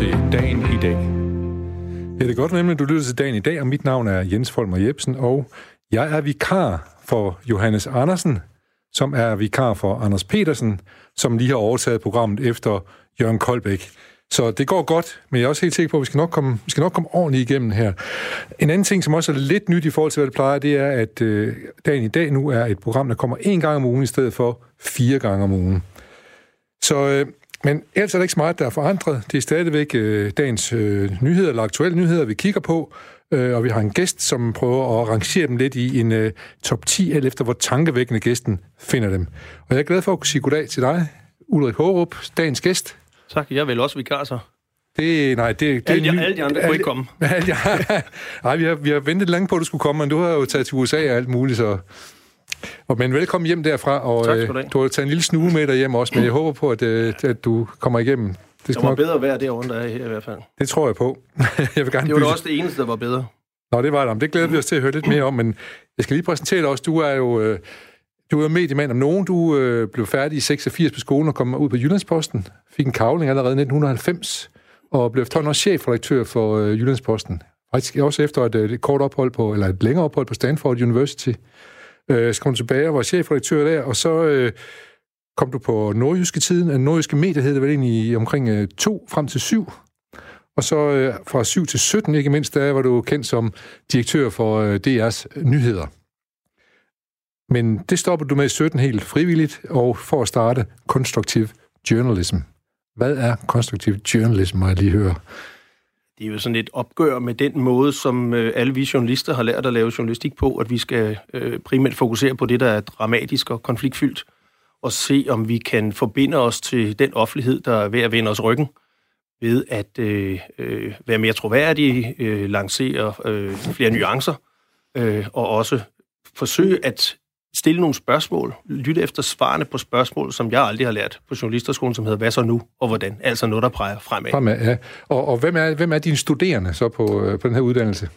til Dagen i dag. Ja, det er godt nemlig, at du lytter til Dagen i dag, og mit navn er Jens Folmer Jebsen, og jeg er vikar for Johannes Andersen, som er vikar for Anders Petersen, som lige har overtaget programmet efter Jørgen Koldbæk. Så det går godt, men jeg er også helt sikker på, at vi skal nok komme, vi skal nok komme ordentligt igennem her. En anden ting, som også er lidt nyt i forhold til, hvad det plejer, det er, at øh, dagen i dag nu er et program, der kommer én gang om ugen i stedet for fire gange om ugen. Så, øh, men ellers er der ikke så meget, der er forandret. Det er stadigvæk øh, dagens øh, nyheder, eller aktuelle nyheder, vi kigger på, øh, og vi har en gæst, som prøver at rangere dem lidt i en øh, top 10, alt efter hvor tankevækkende gæsten finder dem. Og jeg er glad for at kunne sige goddag til dig, Ulrik Hårup, dagens gæst. Tak, jeg vil også vikar så. Det, nej, det, det alle, de, alle de andre kunne ikke komme. Alle, nej, vi har, vi har ventet længe på, at du skulle komme, men du har jo taget til USA og alt muligt, så... Og, men velkommen hjem derfra, og tak skal du, øh, du har taget en lille snue med dig hjem også, men jeg håber på, at, øh, at du kommer igennem. Det, skal det var nok... bedre vejr derovre, der er her i hvert fald. Det tror jeg på. jeg vil gerne det var bytte... også det eneste, der var bedre. Nå, det var det. Det glæder vi os til at høre lidt mere om, men jeg skal lige præsentere dig også. Du er jo... Øh, du er mediemand om nogen. Du øh, blev færdig i 86 på skolen og kom ud på Jyllandsposten. Fik en kavling allerede i 1990 og blev efterhånden også chefredaktør for øh, Jyllandsposten. Faktisk også efter et, et kort ophold på, eller et længere ophold på Stanford University. Øh, så kom du tilbage og var chefredaktør der, og så øh, kom du på Nordjyske Tiden. En Nordjyske Medier hed det vel egentlig omkring øh, to frem til syv. Og så øh, fra 7 til 17, ikke mindst, der var du kendt som direktør for øh, DR's nyheder. Men det stoppede du med i 17 helt frivilligt, og for at starte konstruktiv journalism. Hvad er konstruktiv journalism, må jeg lige høre? Det er jo sådan et opgør med den måde, som øh, alle vi journalister har lært at lave journalistik på, at vi skal øh, primært fokusere på det, der er dramatisk og konfliktfyldt, og se, om vi kan forbinde os til den offentlighed, der er ved at vende os ryggen, ved at øh, øh, være mere troværdige, øh, lancere øh, flere nuancer, øh, og også forsøge at stille nogle spørgsmål, lytte efter svarene på spørgsmål, som jeg aldrig har lært på journalisterskolen, som hedder, hvad så nu, og hvordan? Altså noget, der peger fremad. Fremad, ja. Og, og hvem, er, hvem er dine studerende så på, øh, på den her uddannelse?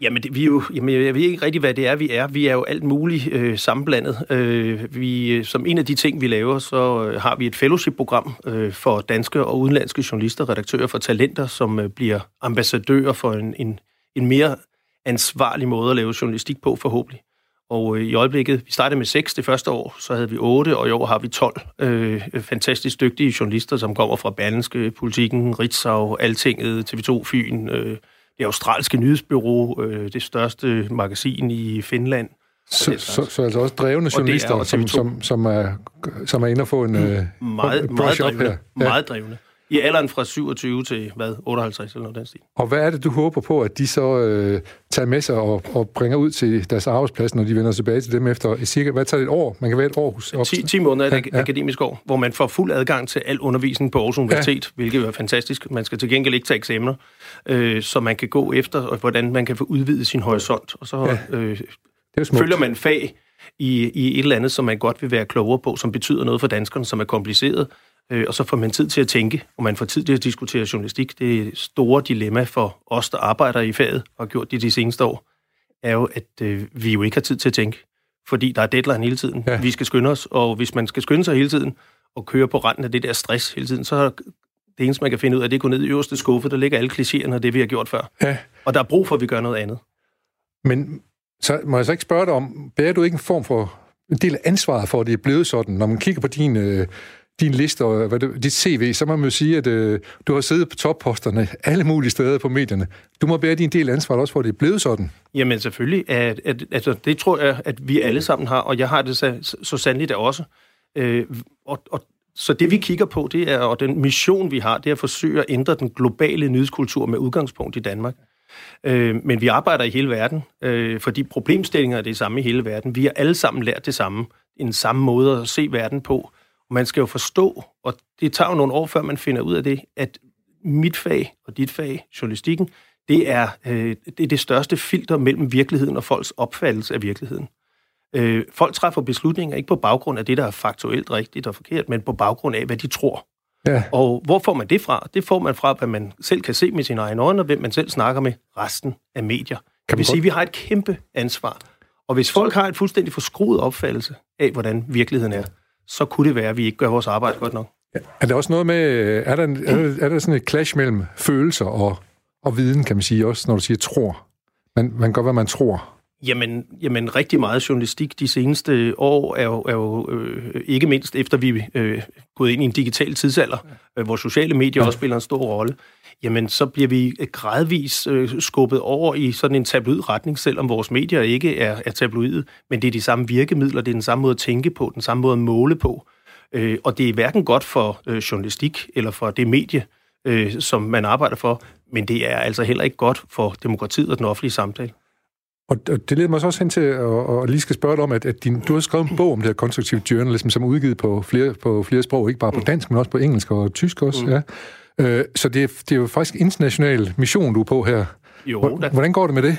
Jamen, det, vi er jo, jamen, jeg ved ikke rigtig, hvad det er, vi er. Vi er jo alt muligt øh, sammenblandet. Øh, vi, som en af de ting, vi laver, så øh, har vi et fellowship-program øh, for danske og udenlandske journalister, redaktører for talenter, som øh, bliver ambassadører for en, en, en mere ansvarlig måde at lave journalistik på, forhåbentlig. Og øh, i øjeblikket, vi startede med 6 det første år, så havde vi 8, og i år har vi 12 øh, fantastisk dygtige journalister, som kommer fra Berlingske, Politikken, Ritzau, Altinget, TV2 Fyn, øh, det australske nyhedsbyrå, øh, det største magasin i Finland. Så, så, så altså også drevne journalister, som, som, som, er, som er inde og få en, mm, øh, meget, en meget drevne, her. Ja. Meget drevne. I alderen fra 27 til, hvad, 58 eller noget den stil. Og hvad er det, du håber på, at de så øh, tager med sig og, og bringer ud til deres arbejdsplads, når de vender tilbage til dem efter cirka, hvad tager det et år? Man kan være et år hos 10, 10 måneder ja, et ja. akademisk år, hvor man får fuld adgang til al undervisning på Aarhus Universitet, ja. hvilket er fantastisk. Man skal til gengæld ikke tage eksamener, øh, så man kan gå efter, og hvordan man kan få udvidet sin horisont. Og så ja. øh, følger man fag i, i et eller andet, som man godt vil være klogere på, som betyder noget for danskerne, som er kompliceret, øh, og så får man tid til at tænke, og man får tid til at diskutere journalistik. Det store dilemma for os, der arbejder i faget og har gjort det de seneste år, er jo, at øh, vi jo ikke har tid til at tænke, fordi der er deadline hele tiden. Ja. Vi skal skynde os, og hvis man skal skynde sig hele tiden og køre på randen af det der stress hele tiden, så er det eneste, man kan finde ud af, det er at gå ned i øverste skuffe, der ligger alle klichéerne og det, vi har gjort før. Ja. Og der er brug for, at vi gør noget andet. Men så må jeg så ikke spørge dig om, bærer du ikke en form for en del af ansvaret for, at det er blevet sådan, når man kigger på din øh, din liste og hvad det, dit CV, så må man jo sige, at øh, du har siddet på topposterne alle mulige steder på medierne. Du må bære din del ansvar også for, at det er blevet sådan. Jamen selvfølgelig. At, at, altså, det tror jeg, at vi alle sammen har, og jeg har det så, så det også. Øh, og, og, så det vi kigger på, det er, og den mission vi har, det er at forsøge at ændre den globale nyhedskultur med udgangspunkt i Danmark. Øh, men vi arbejder i hele verden, øh, fordi problemstillinger er det samme i hele verden. Vi har alle sammen lært det samme, en samme måde at se verden på. Man skal jo forstå, og det tager jo nogle år, før man finder ud af det, at mit fag og dit fag, journalistikken, det er, øh, det er det største filter mellem virkeligheden og folks opfattelse af virkeligheden. Øh, folk træffer beslutninger ikke på baggrund af det, der er faktuelt rigtigt og forkert, men på baggrund af, hvad de tror. Ja. Og hvor får man det fra? Det får man fra, hvad man selv kan se med sine egne øjne, og hvem man selv snakker med resten af medier. Kan vi sige, at vi har et kæmpe ansvar. Og hvis folk har et fuldstændig forskruet opfattelse af, hvordan virkeligheden er, så kunne det være, at vi ikke gør vores arbejde godt nok. Er der også noget med, er der, er der, er der sådan et clash mellem følelser og, og viden, kan man sige, også når du siger tror? Man, man gør, hvad man tror. Jamen, jamen, rigtig meget journalistik de seneste år er jo, er jo øh, ikke mindst efter vi øh, gået ind i en digital tidsalder, øh, hvor sociale medier også spiller en stor rolle, jamen så bliver vi gradvis øh, skubbet over i sådan en tabloid retning, selvom vores medier ikke er, er tabloide, men det er de samme virkemidler, det er den samme måde at tænke på, den samme måde at måle på, øh, og det er hverken godt for øh, journalistik eller for det medie, øh, som man arbejder for, men det er altså heller ikke godt for demokratiet og den offentlige samtale. Og det leder mig også hen til at, at lige skal spørge dig om, at, at din, du har skrevet en bog om det her konstruktiv journalism, som er udgivet på flere, på flere sprog, ikke bare på mm. dansk, men også på engelsk og tysk også. Mm. Ja. Øh, så det er, det er jo faktisk international mission, du er på her. Jo, da. Hvordan går det med det?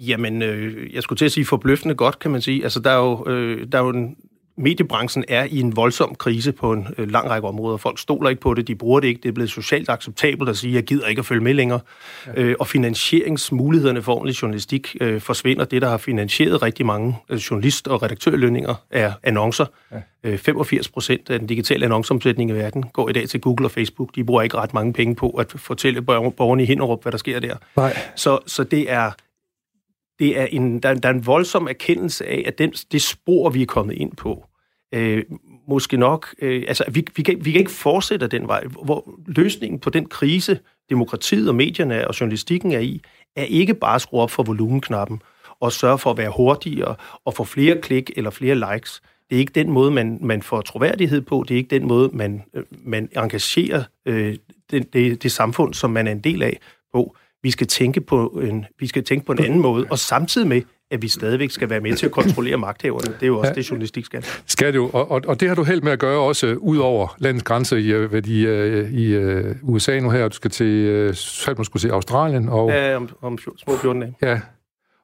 Jamen, øh, jeg skulle til at sige forbløffende godt, kan man sige. Altså, der er jo, øh, der er jo en mediebranchen er i en voldsom krise på en øh, lang række områder. Folk stoler ikke på det, de bruger det ikke. Det er blevet socialt acceptabelt at sige, at jeg gider ikke at følge med længere. Ja. Øh, og finansieringsmulighederne for ordentlig journalistik øh, forsvinder. Det, der har finansieret rigtig mange øh, journalist- og redaktørlønninger, er annoncer. Ja. Øh, 85 procent af den digitale annonceomsætning i verden går i dag til Google og Facebook. De bruger ikke ret mange penge på at fortælle borgerne i Hinderup, hvad der sker der. Nej. Så, så det er det er en, der, der er en voldsom erkendelse af, at den, det spor, vi er kommet ind på, øh, måske nok... Øh, altså, vi, vi, kan, vi kan ikke fortsætte den vej. Hvor løsningen på den krise, demokratiet og medierne og journalistikken er i, er ikke bare at skrue op for volumenknappen og sørge for at være hurtigere og få flere klik eller flere likes. Det er ikke den måde, man, man får troværdighed på. Det er ikke den måde, man, øh, man engagerer øh, det, det, det samfund, som man er en del af på. Vi skal tænke på en, vi skal tænke på en anden måde, og samtidig med, at vi stadigvæk skal være med til at kontrollere magthaverne. Det er jo også ja. det, journalistik skal. Skal det jo, og, og, og det har du held med at gøre også uh, ud over landets grænser i, uh, i, uh, i uh, USA nu her. Du skal til, så man skulle se Australien. Og, ja, om, om små 14 dage. Ja,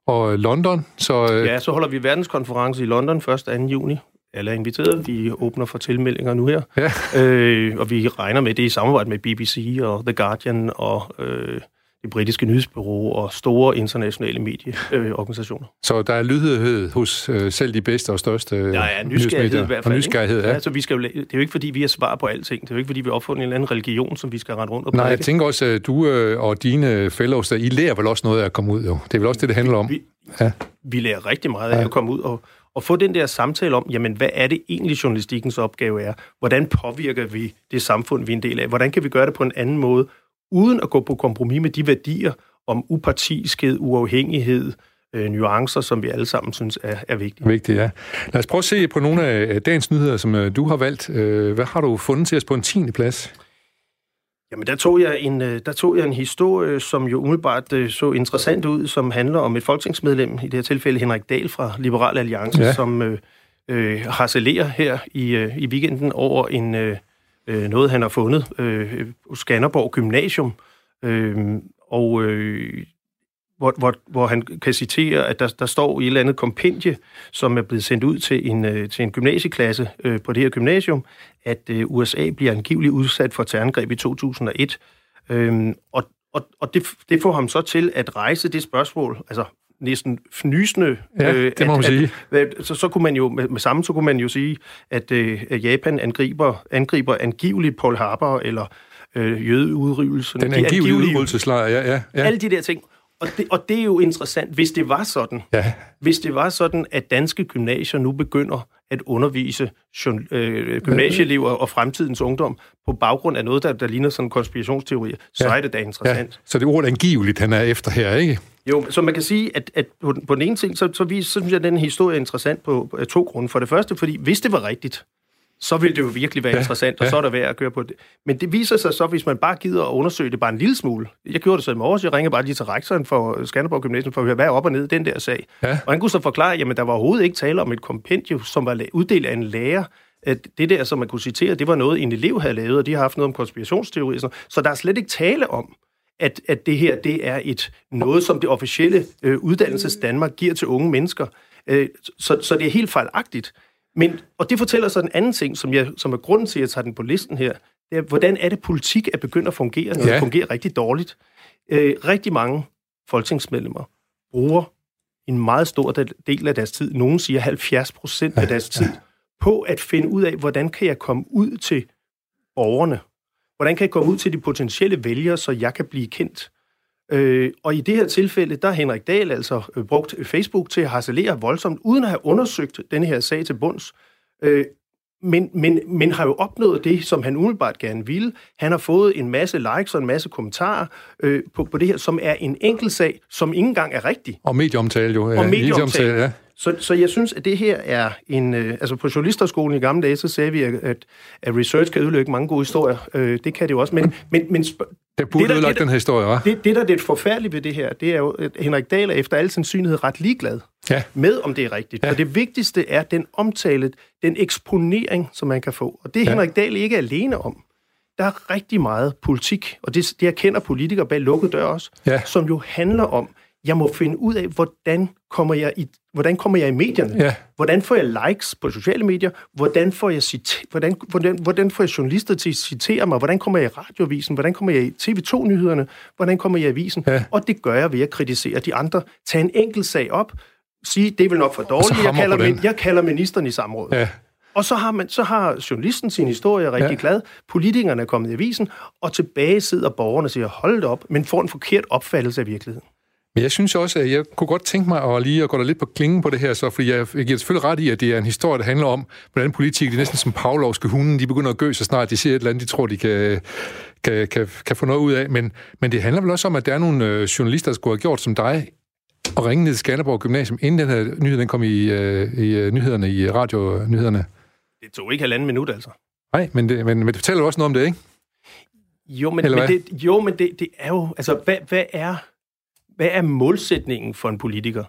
og London. Så, uh, ja, så holder vi verdenskonference i London 1. 2. juni. Alle er inviteret. Vi åbner for tilmeldinger nu her. Ja. Øh, og vi regner med det i samarbejde med BBC og The Guardian og... Øh, det britiske nyhedsbureau og store internationale medieorganisationer. Øh, så der er lydhørighed hos øh, selv de bedste og største ja, ja, nysgerrighed i hvert fald. Og nysgerrighed, ja. ja. så vi skal jo, det er jo ikke, fordi vi har svar på alting. Det er jo ikke, fordi vi opfundet en eller anden religion, som vi skal rende rundt og Nej, jeg tænker også, at du øh, og dine fellows, der, I lærer vel også noget af at komme ud, jo. Det er vel også det, det handler om. Vi, ja. vi lærer rigtig meget af ja. at komme ud og, og få den der samtale om, jamen, hvad er det egentlig journalistikkens opgave er? Hvordan påvirker vi det samfund, vi er en del af? Hvordan kan vi gøre det på en anden måde, uden at gå på kompromis med de værdier om upartiskhed, uafhængighed, øh, nuancer, som vi alle sammen synes er, er vigtige. Vigtigt, ja. Lad os prøve at se på nogle af dagens nyheder, som øh, du har valgt. Øh, hvad har du fundet til os på en 10. plads? Jamen, der tog, jeg en, øh, der tog jeg en historie, som jo umiddelbart øh, så interessant ud, som handler om et folketingsmedlem, i det her tilfælde Henrik Dahl fra Liberal Alliance, ja. som øh, øh, harcelerer her i, øh, i weekenden over en, øh, øh, noget, han har fundet øh, Skanderborg Gymnasium, øh, og øh, hvor, hvor, hvor han kan citere, at der, der står i et eller andet kompendie, som er blevet sendt ud til en, øh, til en gymnasieklasse øh, på det her gymnasium, at øh, USA bliver angiveligt udsat for terrorangreb i 2001. Øh, og og, og det, det får ham så til at rejse det spørgsmål, altså næsten fnysende. Ja, øh, det må man at, sige. At, så, så kunne man jo, med, med samme, så kunne man jo sige, at, øh, at Japan angriber, angriber angiveligt Paul Harbour, eller øh, jødeudrivelsen. Den angivelige udryddelseslejr, ja, ja, ja. Alle de der ting. Og det, og det er jo interessant, hvis det var sådan. Ja. Hvis det var sådan, at danske gymnasier nu begynder at undervise øh, gymnasieelever og fremtidens ungdom på baggrund af noget, der, der ligner sådan en konspirationsteori, så ja. er det da interessant. Ja. Så det er ordet angiveligt, han er efter her, ikke? Jo, så man kan sige, at, at på, på den ene ting, så, så, vi, så synes jeg, at den historie er interessant på, på to grunde. For det første, fordi hvis det var rigtigt, så vil det jo virkelig være ja, interessant, og ja. så er der værd at køre på det. Men det viser sig så, hvis man bare gider at undersøge det bare en lille smule. Jeg gjorde det så i morges, jeg ringede bare lige til rektoren for Skanderborg Gymnasium for at høre, hvad er op og ned i den der sag. Ja. Og han kunne så forklare, at der var overhovedet ikke tale om et kompendium, som var uddelt af en lærer, at det der, som man kunne citere, det var noget, en elev havde lavet, og de har haft noget om konspirationsteori. Så der er slet ikke tale om, at, at det her det er et noget, som det officielle øh, uddannelses Danmark giver til unge mennesker. Øh, så, så det er helt fejlagtigt. Men, og det fortæller så en anden ting, som, jeg, som er grunden til, at jeg tager den på listen her. Det er, hvordan er det, politik er begyndt at fungere, når ja. det fungerer rigtig dårligt? Øh, rigtig mange folketingsmedlemmer bruger en meget stor del af deres tid, nogen siger 70 procent af deres tid, på at finde ud af, hvordan kan jeg komme ud til borgerne? Hvordan kan jeg komme ud til de potentielle vælgere, så jeg kan blive kendt? Øh, og i det her tilfælde, der har Henrik Dahl altså øh, brugt Facebook til at harcelere voldsomt, uden at have undersøgt denne her sag til bunds. Øh, men, men, men har jo opnået det, som han umiddelbart gerne ville. Han har fået en masse likes og en masse kommentarer øh, på, på det her, som er en enkelt sag, som ikke engang er rigtig. Og medieomtale jo. Ja, og medieomtale, ja. Så, så jeg synes, at det her er en... Øh, altså på journalisterskolen i gamle dage, så sagde vi, at, at research kan ødelægge mange gode historier. Øh, det kan det jo også. Men, men, men det burde det, der, det, den her historie, hva'? Det, det, der er det forfærdelige ved det her, det er jo, at Henrik Dahl er efter al sandsynlighed ret ligeglad ja. med, om det er rigtigt. Ja. Og det vigtigste er den omtale, den eksponering, som man kan få. Og det er ja. Henrik Dahl ikke alene om. Der er rigtig meget politik, og det, det erkender politikere bag lukkede døre også, ja. som jo handler om, jeg må finde ud af, hvordan kommer jeg i, hvordan kommer jeg i medierne? Ja. Hvordan får jeg likes på sociale medier? Hvordan får jeg, cita- hvordan, hvordan, hvordan får jeg journalister til at citere mig? Hvordan kommer jeg i radioavisen? Hvordan kommer jeg i TV2-nyhederne? Hvordan kommer jeg i avisen? Ja. Og det gør jeg ved at kritisere de andre. Tag en enkelt sag op, sige, det er vel nok for dårligt, jeg kalder, min, jeg kalder ministeren i samråd. Ja. Og så har, man, så har journalisten sin historie rigtig ja. glad, politikerne er kommet i avisen, og tilbage sidder borgerne og siger, hold op, men får en forkert opfattelse af virkeligheden. Men jeg synes også, at jeg kunne godt tænke mig at lige at gå der lidt på klingen på det her, så, fordi jeg, jeg giver selvfølgelig ret i, at det er en historie, der handler om, hvordan politikere, de er næsten som pavlovske hunde, de begynder at gø så snart de ser et eller andet, de tror, de kan, kan, kan, kan få noget ud af. Men, men det handler vel også om, at der er nogle øh, journalister, der skulle have gjort som dig, og ringe ned til Skanderborg Gymnasium, inden den her nyhed den kom i, øh, i øh, nyhederne, i radio-nyhederne. Det tog ikke halvanden minut, altså. Nej, men det, men, men det fortæller også noget om det, ikke? Jo, men, men, det, jo, men det, det er jo... Altså, hvad, hvad er hvad er målsætningen for en politiker?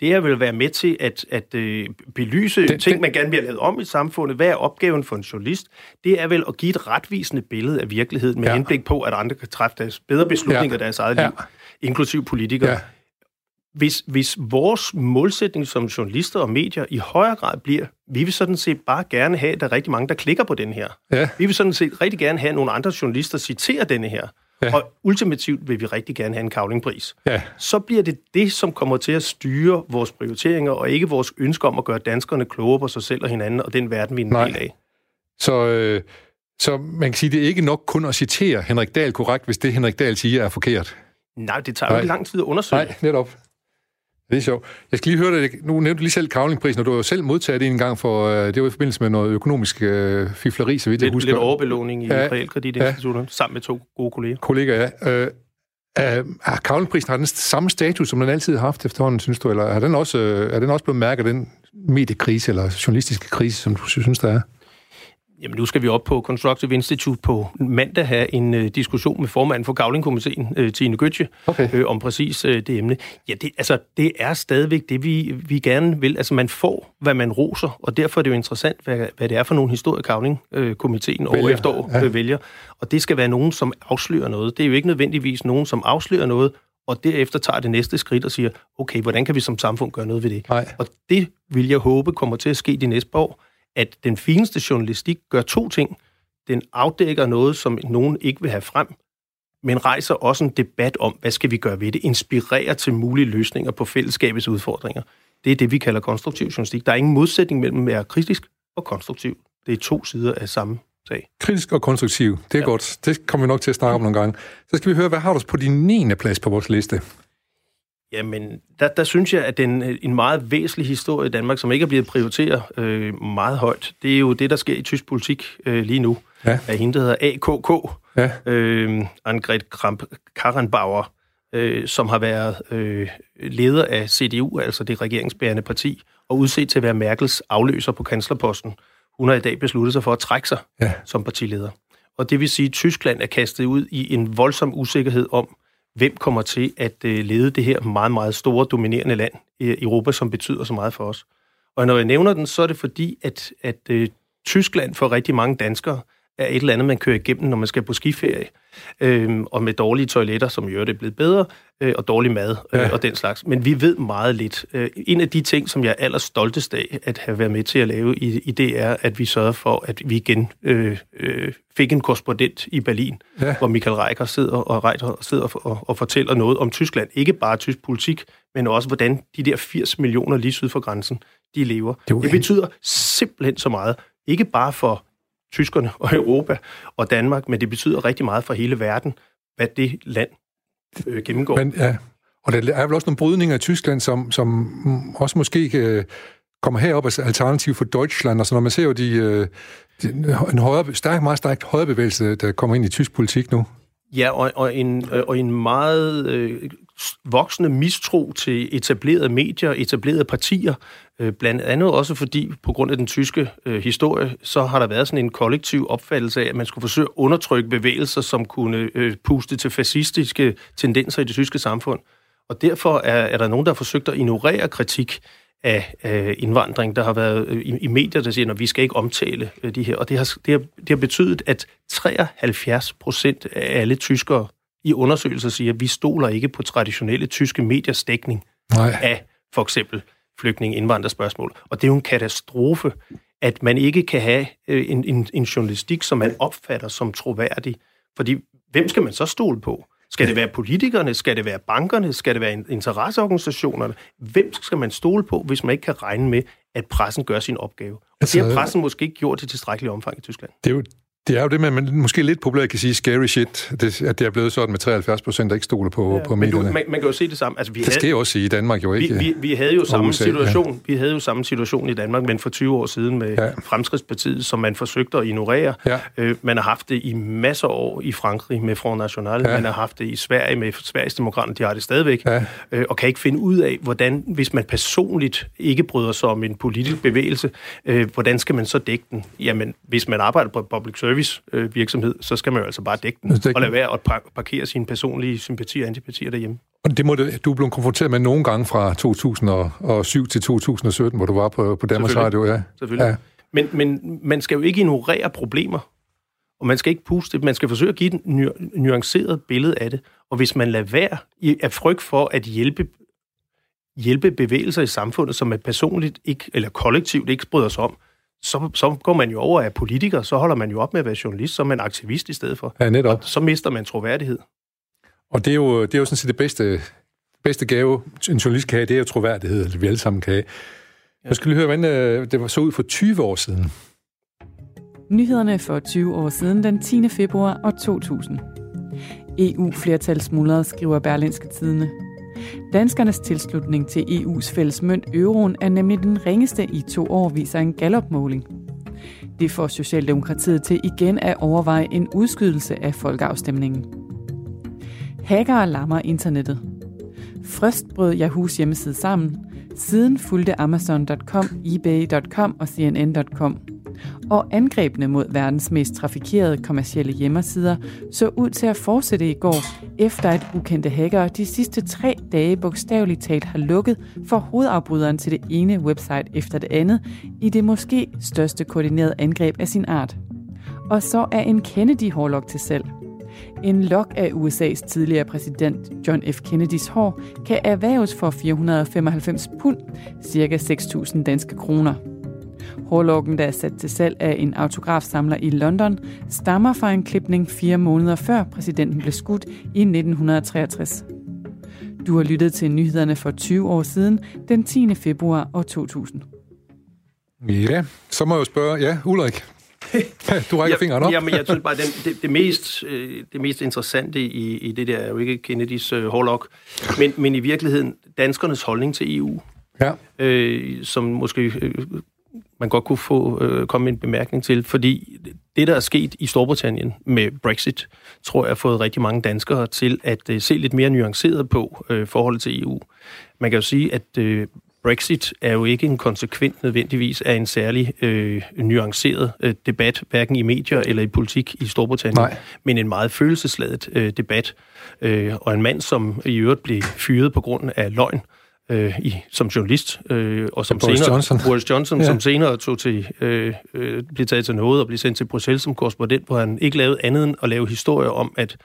Det er vel at være med til at, at øh, belyse det, ting, det, man gerne vil have lavet om i samfundet. Hvad er opgaven for en journalist? Det er vel at give et retvisende billede af virkeligheden med ja. henblik på, at andre kan træffe deres bedre beslutninger ja. i deres eget ja. liv, inklusiv politikere. Ja. Hvis, hvis vores målsætning som journalister og medier i højere grad bliver, vi vil sådan set bare gerne have, at der er rigtig mange, der klikker på den her. Ja. Vi vil sådan set rigtig gerne have, at nogle andre journalister citerer denne her. Ja. Og ultimativt vil vi rigtig gerne have en kavlingpris. Ja. Så bliver det det, som kommer til at styre vores prioriteringer, og ikke vores ønske om at gøre danskerne klogere på sig selv og hinanden, og den verden, vi er en del af. Så, øh, så man kan sige, det er ikke nok kun at citere Henrik Dahl korrekt, hvis det, Henrik Dahl siger, er forkert. Nej, det tager jo ikke lang tid at undersøge. Nej, netop. Det er sjovt. Jeg skal lige høre dig. Nu nævnte du lige selv kavlingprisen, og du har jo selv modtaget det en gang for, øh, det var i forbindelse med noget økonomisk øh, fifleri, så vidt lidt, jeg husker. Lidt overbelåning i ja, realkreditinstitutterne, ja. sammen med to gode kolleger. Kolleger, ja. Øh, er, er kavlingprisen har den samme status, som den altid har haft efterhånden, synes du, eller er den også, øh, er den også blevet mærket den mediekrise, eller journalistiske krise, som du synes, der er? Jamen, nu skal vi op på Constructive Institute på mandag have en øh, diskussion med formanden for Gavlingkomiteen, øh, Tine Gøtje, okay. øh, om præcis øh, det emne. Ja, det, altså, det er stadigvæk det, vi, vi gerne vil. Altså, man får, hvad man roser, og derfor er det jo interessant, hvad, hvad det er for nogle historier, Gavlingkomiteen øh, år efter år ja. øh, vælger. Og det skal være nogen, som afslører noget. Det er jo ikke nødvendigvis nogen, som afslører noget, og derefter tager det næste skridt og siger, okay, hvordan kan vi som samfund gøre noget ved det? Nej. Og det vil jeg håbe kommer til at ske de næste par år, at den fineste journalistik gør to ting. Den afdækker noget, som nogen ikke vil have frem, men rejser også en debat om, hvad skal vi gøre ved det, inspirerer til mulige løsninger på fællesskabets udfordringer. Det er det, vi kalder konstruktiv journalistik. Der er ingen modsætning mellem at være kritisk og konstruktiv. Det er to sider af samme sag. Kritisk og konstruktiv, det er ja. godt. Det kommer vi nok til at snakke om nogle gange. Så skal vi høre, hvad har du på din 9. plads på vores liste? Jamen, der, der synes jeg, at den, en meget væsentlig historie i Danmark, som ikke er blevet prioriteret øh, meget højt, det er jo det, der sker i tysk politik øh, lige nu. Ja. Af hende, der hedder AKK, ja. øh, Annegret Kramp-Karrenbauer, øh, som har været øh, leder af CDU, altså det regeringsbærende parti, og udset til at være Merkels afløser på kanslerposten. Hun har i dag besluttet sig for at trække sig ja. som partileder. Og det vil sige, at Tyskland er kastet ud i en voldsom usikkerhed om, hvem kommer til at øh, lede det her meget, meget store, dominerende land i Europa, som betyder så meget for os. Og når jeg nævner den, så er det fordi, at, at øh, Tyskland for rigtig mange danskere er et eller andet, man kører igennem, når man skal på skiferie. Øhm, og med dårlige toiletter, som jo det er blevet bedre, øh, og dårlig mad øh, ja. og den slags. Men vi ved meget lidt. Øh, en af de ting, som jeg er allerstoltest af at have været med til at lave i, i det, er, at vi sørgede for, at vi igen øh, øh, fik en korrespondent i Berlin, ja. hvor Michael Reicher sidder og, Reicher sidder og, og fortæller noget om Tyskland. Ikke bare tysk politik, men også hvordan de der 80 millioner lige syd for grænsen, de lever. Det, det betyder simpelthen så meget. Ikke bare for tyskerne og Europa og Danmark, men det betyder rigtig meget for hele verden, hvad det land øh, gennemgår. Men, ja. Og der er vel også nogle brydninger i Tyskland, som, som også måske øh, kommer herop as alternativ for Deutschland. Altså når man ser jo de, øh, de, en højere, stærk, meget stærkt højre bevægelse, der kommer ind i tysk politik nu. Ja, og, og, en, øh, og en meget øh, voksende mistro til etablerede medier, etablerede partier, blandt andet også fordi, på grund af den tyske øh, historie, så har der været sådan en kollektiv opfattelse af, at man skulle forsøge at undertrykke bevægelser, som kunne øh, puste til fascistiske tendenser i det tyske samfund. Og derfor er, er der nogen, der har forsøgt at ignorere kritik af, af indvandring. Der har været øh, i, i medier, der siger, at vi skal ikke omtale øh, de her. Og det har, det, har, det har betydet, at 73 procent af alle tyskere i undersøgelser siger, at vi stoler ikke på traditionelle tyske mediers dækning Nej. af for eksempel flygtning indvandrerspørgsmål. Og det er jo en katastrofe, at man ikke kan have øh, en, en, en journalistik, som man opfatter som troværdig. Fordi hvem skal man så stole på? Skal det være politikerne? Skal det være bankerne? Skal det være interesseorganisationerne? Hvem skal man stole på, hvis man ikke kan regne med, at pressen gør sin opgave? Og altså, det har pressen måske ikke gjort i tilstrækkelig omfang i Tyskland. Det er jo det er jo det, man måske lidt populært kan sige, scary shit, det, at det er blevet sådan med 73 procent, der ikke stoler på, ja, på medierne. Du, man, man kan jo se det samme. Altså, vi det havde, sker også i Danmark jo ikke. Vi, vi, vi havde jo samme USA, situation. Ja. Vi havde jo samme situation i Danmark, men for 20 år siden med ja. Fremskridspartiet, som man forsøgte at ignorere. Ja. Øh, man har haft det i masser af år i Frankrig med Front National. Ja. Man har haft det i Sverige med Sveriges Demokrater. De har det stadigvæk. Ja. Øh, og kan ikke finde ud af, hvordan, hvis man personligt ikke bryder sig om en politisk bevægelse, øh, hvordan skal man så dække den? Jamen, hvis man arbejder på public service øh, virksomhed, så skal man jo altså bare dække den, dække og lade være at parkere sine personlige sympatier og antipatier derhjemme. Og det må det, du blev konfronteret med nogle gange fra 2007 til 2017, hvor du var på, på Danmarks Radio. Ja. Selvfølgelig. Ja. Men, men man skal jo ikke ignorere problemer, og man skal ikke puste det. Man skal forsøge at give et nu- nuanceret billede af det. Og hvis man lader være af frygt for at hjælpe hjælpe bevægelser i samfundet, som er personligt ikke, eller kollektivt ikke bryder sig om, så, så går man jo over af politiker, så holder man jo op med at være journalist, så er man aktivist i stedet for. Ja, netop. Og så mister man troværdighed. Og det er jo, det er jo sådan set det bedste, bedste gave, en journalist kan have, det er jo troværdighed, eller vi alle sammen kan have. Ja. Jeg skal lige høre, hvordan øh, det var så ud for 20 år siden. Nyhederne for 20 år siden, den 10. februar år 2000. EU-flertalsmuldret, skriver Berlinske Tidene. Danskernes tilslutning til EU's fælles mønt euroen er nemlig den ringeste i to år, viser en gallopmåling. Det får Socialdemokratiet til igen at overveje en udskydelse af folkeafstemningen. Hacker lammer internettet. Frøst brød Yahoos hjemmeside sammen. Siden fulgte Amazon.com, eBay.com og CNN.com og angrebene mod verdens mest trafikerede kommercielle hjemmesider så ud til at fortsætte i går, efter at ukendte hackere de sidste tre dage bogstaveligt talt har lukket for hovedafbryderen til det ene website efter det andet i det måske største koordinerede angreb af sin art. Og så er en Kennedy-hårlok til salg. En lok af USA's tidligere præsident John F. Kennedys hår kan erhverves for 495 pund, ca. 6.000 danske kroner. Hårlokken, der er sat til salg af en autografsamler i London, stammer fra en klipning fire måneder før præsidenten blev skudt i 1963. Du har lyttet til nyhederne for 20 år siden, den 10. februar år 2000. Ja, så må jeg jo spørge, ja, Ulrik, du rækker ja, fingeren op. Jamen, jeg synes bare, den, det, det, mest, øh, det mest interessante i, i det der er jo ikke Kennedys uh, hårlok, men, men i virkeligheden danskernes holdning til EU. Ja. Øh, som måske øh, man godt kunne få øh, komme en bemærkning til, fordi det, der er sket i Storbritannien med Brexit, tror jeg har fået rigtig mange danskere til at øh, se lidt mere nuanceret på øh, forholdet til EU. Man kan jo sige, at øh, Brexit er jo ikke en konsekvent nødvendigvis af en særlig øh, nuanceret øh, debat, hverken i medier eller i politik i Storbritannien, Nej. men en meget følelsesladet øh, debat. Øh, og en mand, som i øvrigt blev fyret på grund af løgn, øh, øh, i, som journalist, øh, og som Boris senere, Johnson, Boris Johnson ja. som senere tog til, øh, øh, blev taget til noget og blev sendt til Bruxelles som korrespondent, hvor han ikke lavede andet end at lave historier om, at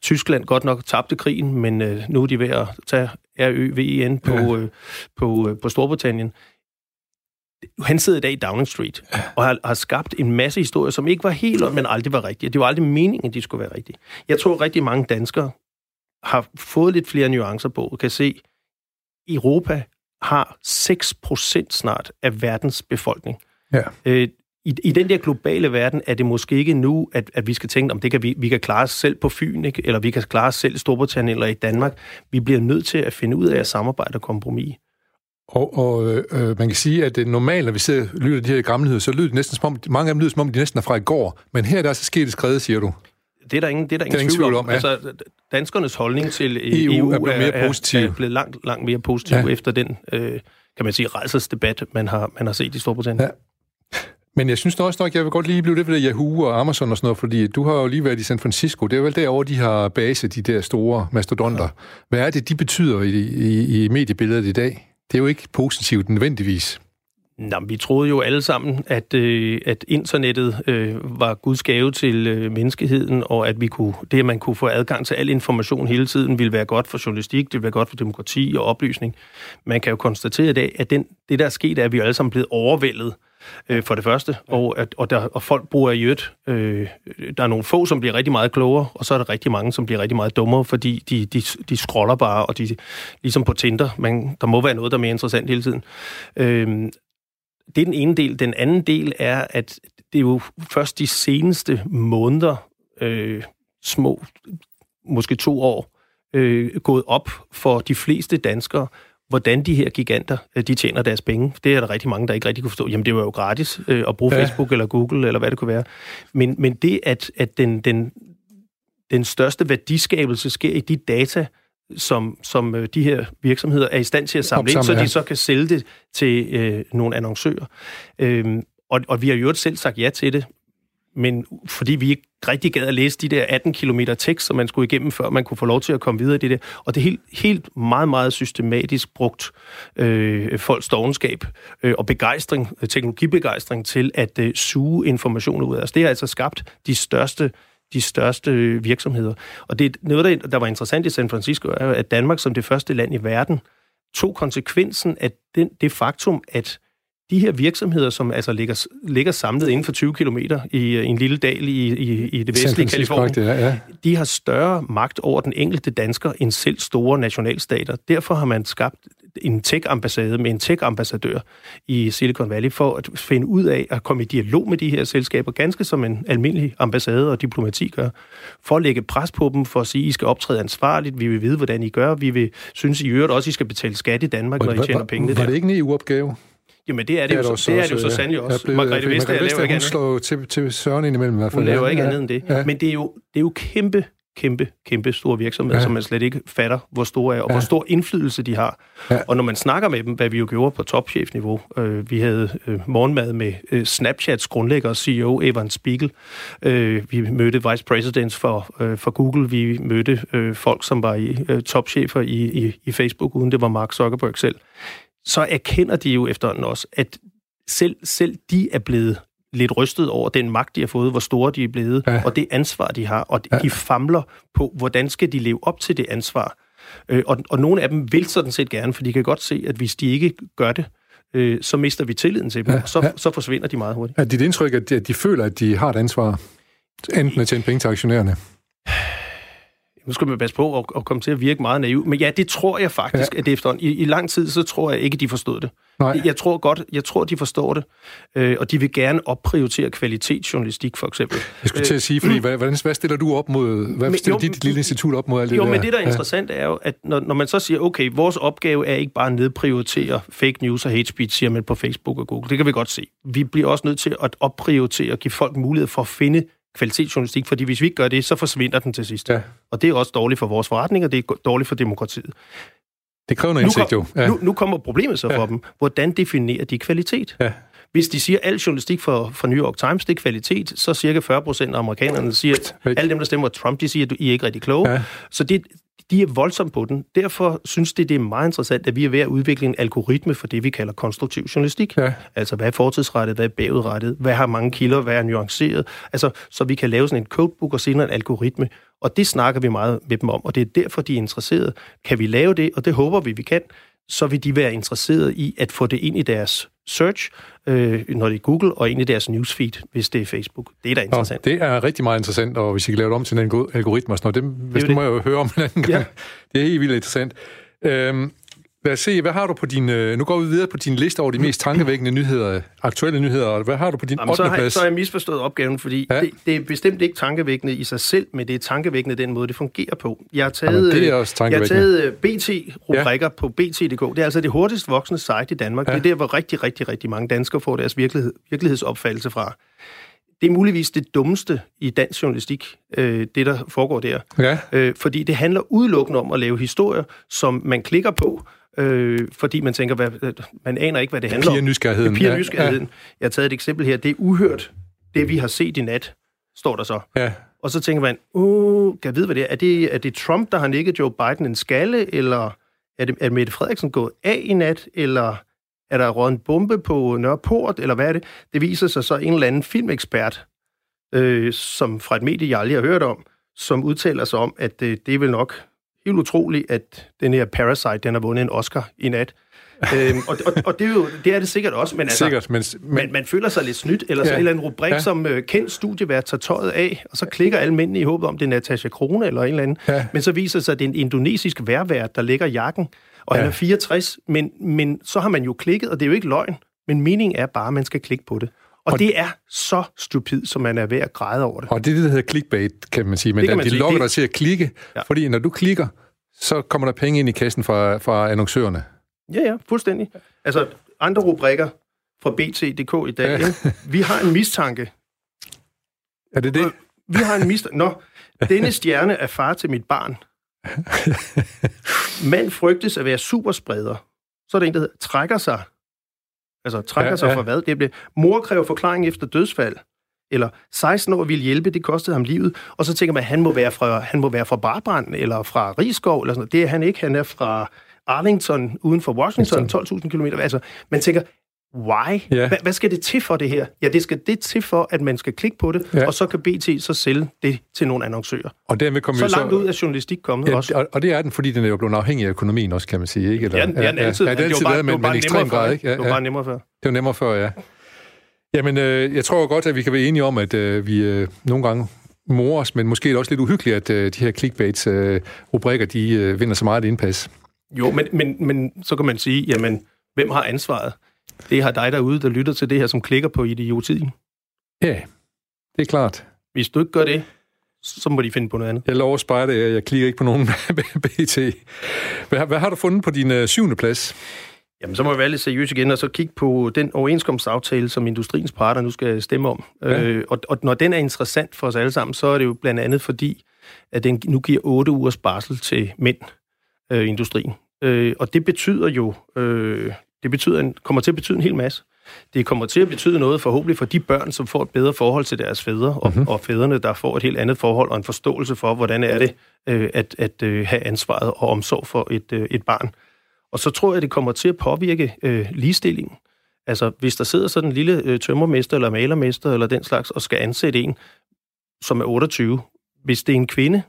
Tyskland godt nok tabte krigen, men øh, nu er de ved at tage RØVEN på, ja. øh, på, øh, på Storbritannien. Han sidder i dag i Downing Street og har, har skabt en masse historier, som ikke var helt, men aldrig var rigtige. Det var aldrig meningen, at de skulle være rigtige. Jeg tror, rigtig mange danskere har fået lidt flere nuancer på og kan se, Europa har 6% snart af verdens befolkning. Ja. Øh, i, i den der globale verden er det måske ikke nu, at, at vi skal tænke, om det kan vi, vi kan klare os selv på Fyn, ikke? eller vi kan klare os selv i Storbritannien eller i Danmark. Vi bliver nødt til at finde ud af at samarbejde og kompromis. Og, og øh, man kan sige, at det normalt, når vi sidder og lytter de her gamle nyheder, så lyder det næsten som om, mange af dem lyder som om, de næsten er fra i går. Men her er der så sket et skred, siger du. Det er der ingen, det er der ingen, ingen tvivl om. Ja. Altså, danskernes holdning til EU, EU er blevet mere er, positiv. Er, er blevet langt, langt mere positiv ja. efter den, øh, kan man sige, rejselsdebat, man har, man har set i Storbritannien. Ja. Men jeg synes også nok, jeg vil godt lige blive lidt ved Yahoo og Amazon og sådan noget, fordi du har jo lige været i San Francisco. Det er vel derovre, de har base, de der store mastodonter. Hvad er det, de betyder i, i, i mediebilledet i dag? Det er jo ikke positivt nødvendigvis. Nå, vi troede jo alle sammen, at, øh, at internettet øh, var Guds gave til øh, menneskeheden, og at vi kunne, det, at man kunne få adgang til al information hele tiden, ville være godt for journalistik, det ville være godt for demokrati og oplysning. Man kan jo konstatere i dag, at den, det, der er sket, er, at vi er alle sammen blevet overvældet øh, for det første, og, at, og, der, og folk bruger i øvrigt. Øh, der er nogle få, som bliver rigtig meget klogere, og så er der rigtig mange, som bliver rigtig meget dummere, fordi de, de, de scroller bare, og de ligesom på Tinder, man, der må være noget, der er mere interessant hele tiden. Øh, det er den ene del. Den anden del er, at det er jo først de seneste måneder, øh, små, måske to år, øh, gået op for de fleste danskere, hvordan de her giganter, øh, de tjener deres penge. Det er der rigtig mange, der ikke rigtig kunne forstå. Jamen, det var jo gratis øh, at bruge ja. Facebook eller Google, eller hvad det kunne være. Men, men det, at, at den, den, den største værdiskabelse sker i de data, som, som øh, de her virksomheder er i stand til at samle ind, så de så kan sælge det til øh, nogle annoncører. Øhm, og, og vi har jo selv sagt ja til det, men fordi vi ikke rigtig gad at læse de der 18 km tekst, som man skulle igennem, før man kunne få lov til at komme videre i det der. Og det er helt, helt meget, meget systematisk brugt øh, folks dogenskab øh, og begejstring, teknologibegejstring til at øh, suge informationer ud af os. Det har altså skabt de største de største virksomheder. Og det noget, der var interessant i San Francisco, er, at Danmark som det første land i verden tog konsekvensen af den, det faktum, at de her virksomheder, som altså ligger, ligger samlet inden for 20 km i, i en lille dal i, i, i det vestlige Kalifornien, ja, ja. de har større magt over den enkelte dansker end selv store nationalstater. Derfor har man skabt en tech-ambassade med en tech-ambassadør i Silicon Valley for at finde ud af at komme i dialog med de her selskaber, ganske som en almindelig ambassade og diplomati gør, for at lægge pres på dem, for at sige, at I skal optræde ansvarligt, vi vil vide, hvordan I gør, vi vil synes i øvrigt også, I skal betale skat i Danmark, når I tjener penge. Var det ikke en EU-opgave? Jamen, det er det, det er jo, så, det er det jo så sandelig også. Blevet, Margrethe Vestager laver ikke andet. Hun slår til, til Søren indimellem i hvert fald. Hun laver ikke ja. andet end det. Ja. Men det er, jo, det er jo kæmpe, kæmpe, kæmpe store virksomheder, ja. som man slet ikke fatter, hvor store er, og ja. hvor stor indflydelse de har. Ja. Og når man snakker med dem, hvad vi jo gjorde på topchefniveau, øh, vi havde øh, morgenmad med øh, Snapchats grundlægger og CEO Evan Spiegel, øh, vi mødte vice presidents for, øh, for Google, vi mødte øh, folk, som var i øh, topchefer i, i, i Facebook, uden det var Mark Zuckerberg selv så erkender de jo efterhånden også, at selv, selv de er blevet lidt rystet over den magt, de har fået, hvor store de er blevet, ja. og det ansvar, de har, og ja. de famler på, hvordan skal de leve op til det ansvar. Øh, og, og nogle af dem vil sådan set gerne, for de kan godt se, at hvis de ikke gør det, øh, så mister vi tilliden til dem, ja. og så, ja. så forsvinder de meget hurtigt. Er dit indtryk, at de, at de føler, at de har et ansvar, enten at tjene penge til aktionærerne? Nu skal man passe på at, at komme til at virke meget naiv, men ja, det tror jeg faktisk, ja. at det efterhånden. I, I lang tid, så tror jeg ikke, de forstod det. Nej. Jeg tror godt, jeg tror, de forstår det, øh, og de vil gerne opprioritere kvalitetsjournalistik, for eksempel. Jeg skulle til at sige, fordi hvad, hvordan, hvad stiller du op mod, hvad men, stiller jo, dit lille institut op mod alt det jo, der? Men det, der er interessant, er jo, at når, når man så siger, okay, vores opgave er ikke bare at nedprioritere fake news og hate speech, siger man på Facebook og Google. Det kan vi godt se. Vi bliver også nødt til at opprioritere og give folk mulighed for at finde kvalitetsjournalistik, fordi hvis vi ikke gør det, så forsvinder den til sidst. Ja. Og det er også dårligt for vores forretning, og det er dårligt for demokratiet. Det kræver noget indsigt, jo. Ja. Nu, nu kommer problemet så ja. for dem. Hvordan definerer de kvalitet? Ja. Hvis de siger, at al journalistik fra, fra New York Times, det er kvalitet, så cirka 40 procent af amerikanerne siger, at alle dem, der stemmer Trump, de siger, at I er ikke rigtig kloge. Ja. Så det, de er voldsomt på den. Derfor synes det, det er meget interessant, at vi er ved at udvikle en algoritme for det, vi kalder konstruktiv journalistik. Ja. Altså, hvad er fortidsrettet, hvad er bagudrettet, hvad har mange kilder, hvad er nuanceret. Altså, så vi kan lave sådan en codebook og senere en algoritme. Og det snakker vi meget med dem om, og det er derfor, de er interesserede. Kan vi lave det, og det håber vi, vi kan, så vil de være interesserede i at få det ind i deres search, øh, når det er Google, og ind i deres newsfeed, hvis det er Facebook. Det er da interessant. Og det er rigtig meget interessant, og hvis I kan lave det om til en algoritme og sådan noget, det, hvis det, det må jeg jo høre om en anden gang. Ja. Det er helt vildt interessant. Øhm, Lad os se, hvad har du på din... Øh, nu går vi videre på din liste over de mest tankevækkende nyheder, aktuelle nyheder. Hvad har du på din Jamen, så, 8. har, plads? så har jeg misforstået opgaven, fordi Ja. det, det er bestemt ikke tankevækkende i sig selv, men det er tankevækkende den måde, det fungerer på. Jeg har Jamen, taget, det er øh, også jeg har taget øh, BT-rubrikker ja. på BT.dk. Det er altså det hurtigst voksende site i Danmark. Ja. Det er der, hvor rigtig, rigtig, rigtig mange danskere får deres virkelighed, virkelighedsopfattelse fra. Det er muligvis det dummeste i dansk journalistik, øh, det der foregår der. Ja, Øh, fordi det handler udelukkende om at lave historier, som man klikker på, øh, fordi man tænker, hvad, øh, man aner ikke, hvad det handler om. piger nysgerrigheden. Det piger Ja. Jeg har taget et eksempel her. Det er uhørt. Det, vi har set i nat, står der så. Ja, Og så tænker man, uh, kan jeg vide, hvad det er? Er det, er det Trump, der har nikket Joe Biden en skalle, eller er det er Mette Frederiksen gået af i nat, eller er der røget en bombe på Nørreport, eller hvad er det? Det viser sig så en eller anden filmekspert, øh, som fra et medie, jeg aldrig har hørt om, som udtaler sig om, at øh, det er vel nok helt utroligt, at den her Parasite, den har vundet en Oscar i nat. øhm, og, og, og det, er jo, det er det sikkert også, men altså, sikkert. Men, men, man, man føler sig lidt snydt, eller så Ja. en eller anden rubrik, ja. som øh, kendt studievært tager tøjet af, og så klikker alle mændene i håbet om, det er Natasha Krone eller en eller anden. Ja. Men så viser det sig, at det er en indonesisk værvært, der lægger jakken, og Ja. han er 64, men, men så har man jo klikket, og det er jo ikke løgn, men meningen er bare, at man skal klikke på det. Og, Og- det er så stupid, som man er ved at græde over det. og det er det, der hedder clickbait, kan man sige. Men Det det man de sige. lokker dig til at klikke, Ja. fordi når du klikker, så kommer der penge ind i kassen fra, fra annoncørerne. Ja, ja, fuldstændig. Altså, andre rubrikker fra BT.dk i dag. Ja. Ja. Vi har en mistanke. Er det det? Vi har en mistanke. Nå, denne stjerne er far til mit barn. Mand frygtes at være superspreder. Så er der en, der hedder, trækker sig. Altså, trækker Ja, sig ja. fra hvad? Det bliver, mor kræver forklaring efter dødsfald. Eller 16 år ville hjælpe, det kostede ham livet. Og så tænker man, han må være fra, han må være fra Barbrand, eller fra Rigskov, eller sådan noget. Det er han ikke. Han er fra Arlington, uden for Washington, 12.000 km. Altså, man tænker, why? Ja. Hva, hvad skal det til for det her? Ja, det skal det til for, at man skal klikke på det, Ja. ja. og så kan BT så sælge det til nogle annoncører. Og dermed kommer Så vi langt ud er journalistik kommet Ja, også. og, og det er den, fordi den er jo blevet afhængig af økonomien også, kan man sige. Ikke? Eller, Ja, det er den altid. Ja, er altid været, men, men ekstrem grad. Ikke? Ja, Det var ja. bare nemmere før. Det var nemmere før, ja. Jamen, øh, jeg tror godt, at vi kan være enige om, at øh, vi øh, nogle gange morer os, men måske er det også lidt uhyggeligt, at øh, de her clickbait-rubrikker, de øh, vinder så meget indpas. Jo, men, men, men så kan man sige, jamen, hvem har ansvaret? Det har dig derude, der lytter til det her, som klikker på idiotiden. Ja, det er klart. Hvis du ikke gør det, så må de finde på noget andet. Jeg lover spejde, jeg, jeg klikker ikke på nogen BT. Hvad, hvad har du fundet på din øh, syvende plads? Jamen, så må jeg være lidt seriøs igen, og så kigge på den overenskomstaftale, som industriens parter nu skal stemme om. Ja. Øh, og, og når den er interessant for os alle sammen, så er det jo blandt andet fordi, at den nu giver 8 ugers barsel til mænd øh, i industrien. Øh, og det betyder jo, øh, det betyder en, kommer til at betyde en hel masse. Det kommer til at betyde noget forhåbentlig for de børn, som får et bedre forhold til deres fædre, og, mm-hmm. og fædrene, der får et helt andet forhold og en forståelse for, hvordan er det øh, at, at øh, have ansvaret og omsorg for et, øh, et barn. Og så tror jeg, det kommer til at påvirke øh, ligestillingen. Altså, hvis der sidder sådan en lille øh, tømmermester eller malermester eller den slags, og skal ansætte en, som er 28, hvis det er en kvinde,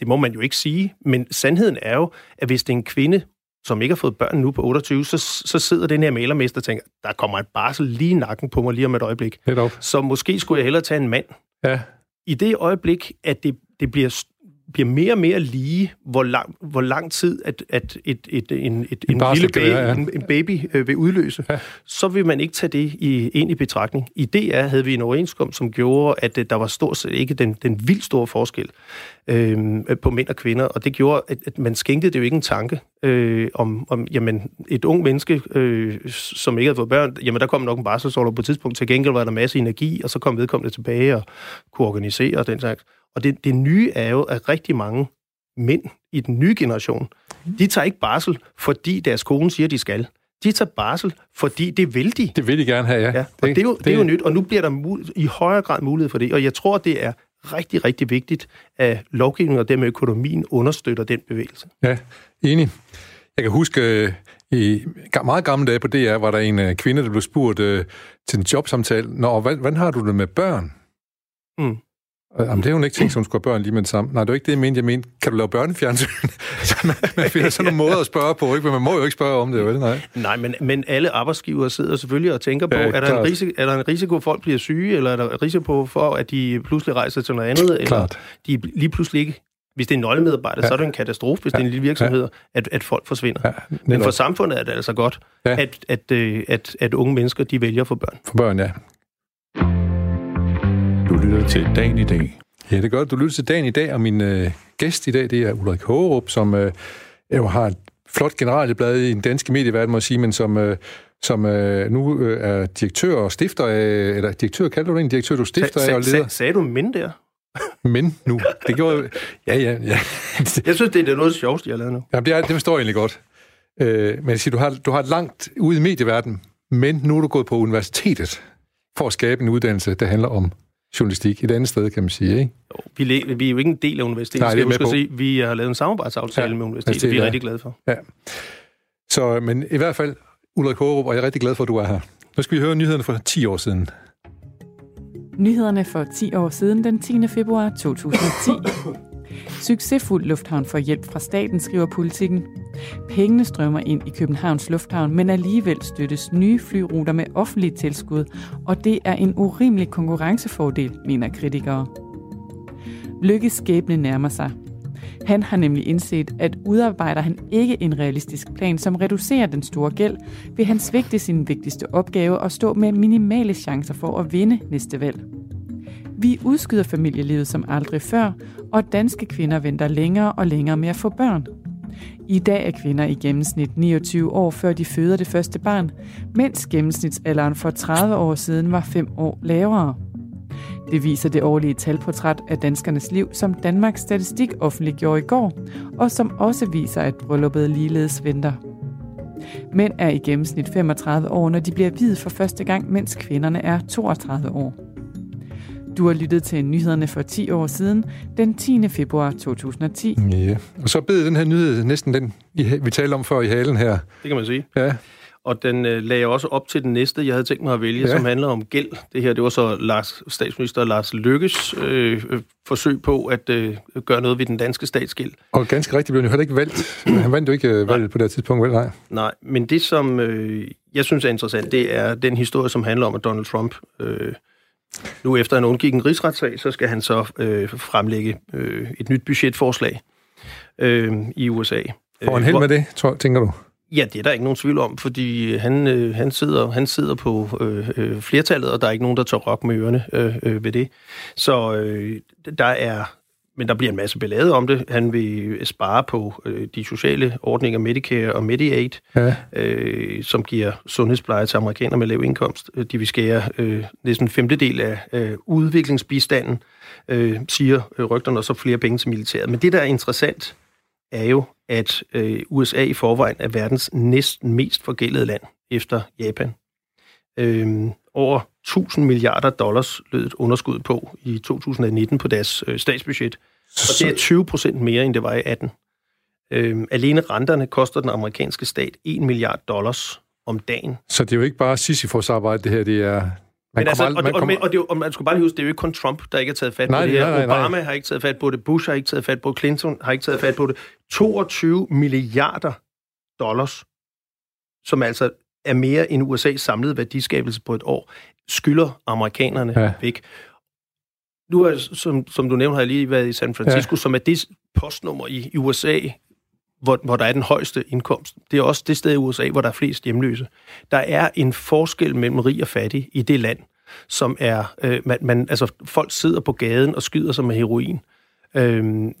det må man jo ikke sige, men sandheden er jo, at hvis det er en kvinde, som ikke har fået børn nu på 28, så, så sidder den her malermester og tænker, der kommer et barsel lige i nakken på mig lige om et øjeblik. Så måske skulle jeg hellere tage en mand. Ja, I det øjeblik, at det, det bliver, bliver mere og mere lige, hvor lang, hvor lang tid at, at et, et, en, et, en, barsel lille baby, være, ja. en, en baby øh, vil udløse, Ja. så vil man ikke tage det i, ind i betragtning. I DR havde vi en overenskomst, som gjorde, at øh, der var stort set ikke den, den vildt store forskel øh, på mænd og kvinder, og det gjorde, at, at man skænkede det jo ikke en tanke øh, om, om jamen, et ung menneske, øh, som ikke havde fået børn, jamen der kom nok en barselsorlov på et tidspunkt, til gengæld var der masse energi, og så kom vedkommende tilbage og kunne organisere og den slags. Og det, det nye er jo, at rigtig mange mænd i den nye generation, de tager ikke barsel, fordi deres kone siger, de skal. De tager barsel, fordi det vil de. det vil de gerne have, ja. Ja, og det, det, er jo, det er jo nyt, og nu bliver der mul- i højere grad mulighed for det. Og jeg tror, det er rigtig, rigtig vigtigt, at lovgivningen og dermed økonomien understøtter den bevægelse. Ja, enig. Jeg kan huske, øh, i meget gamle dage på DR, var der en øh, kvinde, der blev spurgt øh, til en jobsamtale, Nå, hvordan, hvordan har du det med børn? Mm. Øh, Jamen, det er hun ikke at hun skulle have børn lige med det samme. Nej, det var ikke det, jeg mente. Jeg mente, kan du lave børnefjernsyn? så man, man finder sådan nogle måder at spørge på, ikke? Men man må jo ikke spørge om det, vel? Nej. Nej, men, men alle arbejdsgivere sidder selvfølgelig og tænker på, Ja, er, der klart. en risiko, er der en risiko at folk bliver syge, eller er der risiko for, at de pludselig rejser til noget andet, eller Klart. de lige pludselig ikke Hvis det er en nøglemedarbejder, ja. så er det en katastrofe, hvis ja. det er en lille virksomhed, ja. at, at folk forsvinder. Ja, Men for samfundet er det altså godt, ja. at, at, øh, at, at unge mennesker de vælger for børn. For børn, ja. Lytter til Dagen i dag. Ja, det er godt. Du lytter til Dagen i dag, og min øh, gæst i dag, det er Ulrik Hågerup, som øh, jo har et flot generalblad i den danske medieverden, må jeg sige, men som, øh, som øh, nu øh, er direktør og stifter af, eller direktør, kalder du det en direktør, du stifter af og leder? Sag, sagde du men der? Men nu. Det gjorde Ja, ja, ja. jeg synes, det er noget sjovt, jeg har lavet nu. Ja, det, er, det forstår jeg egentlig godt. Øh, men jeg siger, du har, du har et langt ude i medieverdenen, men nu er du gået på universitetet for at skabe en uddannelse, der handler om journalistik et andet sted, kan man sige, ikke? Jo, vi, vi er jo ikke en del af universitetet, Nej, skal jeg sige. Vi har lavet en samarbejdsaftale ja, med universitetet, det, vi er ja. rigtig glade for. Ja. Så, men i hvert fald, Ulrik Hårup, og jeg er rigtig glad for, at du er her. Nu skal vi høre nyhederne for 10 år siden. Nyhederne for 10 år siden, den 10. februar 2010. Succesfuld lufthavn får hjælp fra staten, skriver politikken. Pengene strømmer ind i Københavns Lufthavn, men alligevel støttes nye flyruter med offentlige tilskud, og det er en urimelig konkurrencefordel, mener kritikere. Lykkes skæbne nærmer sig. Han har nemlig indset, at udarbejder han ikke en realistisk plan, som reducerer den store gæld, vil han svigte sin vigtigste opgave og stå med minimale chancer for at vinde næste valg. Vi udskyder familielivet som aldrig før, og danske kvinder venter længere og længere med at få børn. I dag er kvinder i gennemsnit 29 år, før de føder det første barn, mens gennemsnitsalderen for 30 år siden var 5 år lavere. Det viser det årlige talportræt af danskernes liv, som Danmarks Statistik offentliggjorde i går, og som også viser, at brylluppet ligeledes venter. Mænd er i gennemsnit 35 år, når de bliver videt for første gang, mens kvinderne er 32 år. Du har lyttet til nyhederne for 10 år siden, den 10. februar 2010. Ja, og så bed den her nyhed næsten den, vi talte om før i halen her. Det kan man sige. Ja. Og den øh, lagde også op til den næste, jeg havde tænkt mig at vælge, ja. som handler om gæld. Det her, det var så Lars, statsminister Lars Lykkes øh, øh, forsøg på at øh, gøre noget ved den danske statsgæld. Og ganske rigtigt blev han jo heller ikke valgt. Han vandt jo ikke øh, valget på det tidspunkt, vel? Nej. Nej, men det, som øh, jeg synes er interessant, det er den historie, som handler om, at Donald Trump... Øh, nu efter han undgik en rigsretssag, så skal han så øh, fremlægge øh, et nyt budgetforslag øh, i USA. Får han held med det, tror, tænker du? Ja, det er der ikke nogen tvivl om, fordi han, øh, han, sidder, han sidder på øh, øh, flertallet, og der er ikke nogen, der tager rock med ørerne øh, øh, ved det. Så øh, der er, men der bliver en masse ballade om det. Han vil spare på øh, de sociale ordninger, Medicare og Mediaid, ja. øh, som giver sundhedspleje til amerikanere med lav indkomst. De vil skære øh, næsten en femtedel af øh, udviklingsbistanden, øh, siger øh, rygterne, og så flere penge til militæret. Men det, der er interessant, er jo, at øh, USA i forvejen er verdens næsten mest forgældede land efter Japan. Øh, over 1000 milliarder dollars lød et underskud på i 2019 på deres øh, statsbudget. Og det er 20 procent mere, end det var i 18. Øh, alene renterne koster den amerikanske stat 1 milliard dollars om dagen. Så det er jo ikke bare Sisyfos arbejde, det her, det er man men altså, aldrig, man og, kommer... og, og, det, og man skulle bare lige huske, det er jo ikke kun Trump, der ikke har taget fat nej, på det her. Nej, nej, nej. Obama har ikke taget fat på det, Bush har ikke taget fat på det, Clinton har ikke taget fat på det. 22 milliarder dollars, som altså er mere end USA's samlede værdiskabelse på et år, skylder amerikanerne ja. væk. Nu er, som, som du nævnte, har jeg lige været i San Francisco, ja. som er det postnummer i, i USA, hvor, hvor der er den højeste indkomst. Det er også det sted i USA, hvor der er flest hjemløse. Der er en forskel mellem rig og fattig i det land, som er... Øh, man, man, altså, folk sidder på gaden og skyder sig med heroin. Øh,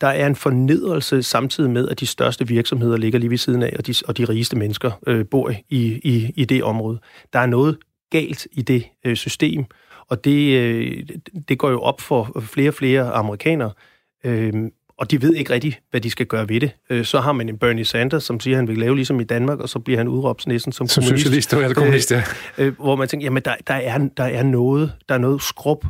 der er en fornedrelse samtidig med, at de største virksomheder ligger lige ved siden af, og de, og de rigeste mennesker øh, bor i, i, i det område. Der er noget galt i det øh, system, og det, øh, det går jo op for flere og flere amerikanere. Øh, og de ved ikke rigtigt, hvad de skal gøre ved det. Øh, så har man en Bernie Sanders, som siger, at han vil lave ligesom i Danmark, og så bliver han udråbt næsten som, som kommunist. socialist, eller kommunist, ja. Øh, hvor man tænker, jamen der, der, er, der er noget, der er noget skrub,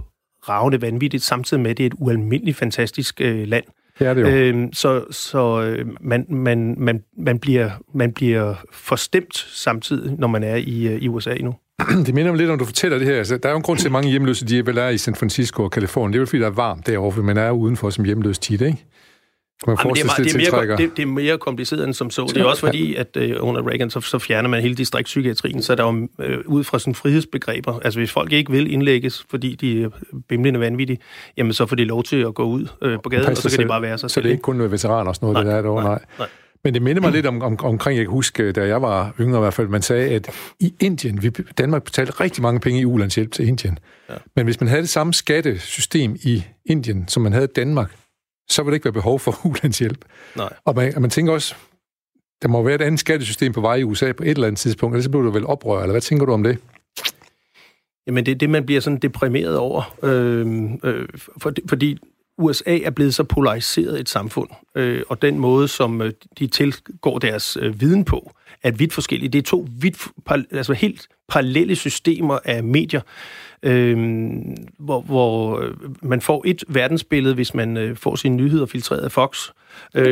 ravne vanvittigt, samtidig med, at det er et ualmindeligt fantastisk øh, land. Ja, det er jo. Øh, så så man, man, man, man, bliver, man bliver forstemt samtidig, når man er i, i USA nu. Det minder mig lidt, om du fortæller det her. Altså, der er jo en grund til, at mange hjemløse, de vel er i San Francisco og Kalifornien. Det er jo fordi, der er varmt derovre, for man er udenfor som hjemløs tit, ikke? Man Jamen, det, er meget, det, er mere, tiltrækker. det, det er mere kompliceret end som så. Det er også fordi, at øh, under Reagan, så, så fjerner man hele distriktspsykiatrien, så der er jo øh, ud fra sådan frihedsbegreber. Altså hvis folk ikke vil indlægges, fordi de er bimlende vanvittige, jamen så får de lov til at gå ud øh, på gaden, og så kan de bare være sig Så selv. det er ikke kun veteraner og sådan noget, Nej, det der er derovre, nej, nej. Men det minder mig lidt om, om, omkring, jeg kan huske, da jeg var yngre i hvert fald, man sagde, at i Indien, vi, Danmark betalte rigtig mange penge i ulandshjælp til Indien. Ja. Men hvis man havde det samme skattesystem i Indien, som man havde i Danmark, så ville der ikke være behov for ulandshjælp. Nej. Og man, og man tænker også, der må være et andet skattesystem på vej i USA på et eller andet tidspunkt, eller så bliver du vel oprør, eller hvad tænker du om det? Jamen det er det, man bliver sådan deprimeret over, øh, øh, for, fordi USA er blevet så polariseret et samfund, øh, og den måde, som øh, de tilgår deres øh, viden på, er vidt forskellige. Det er to vidt, par, altså helt parallelle systemer af medier, øh, hvor, hvor øh, man får et verdensbillede, hvis man øh, får sine nyheder filtreret af Fox, øh,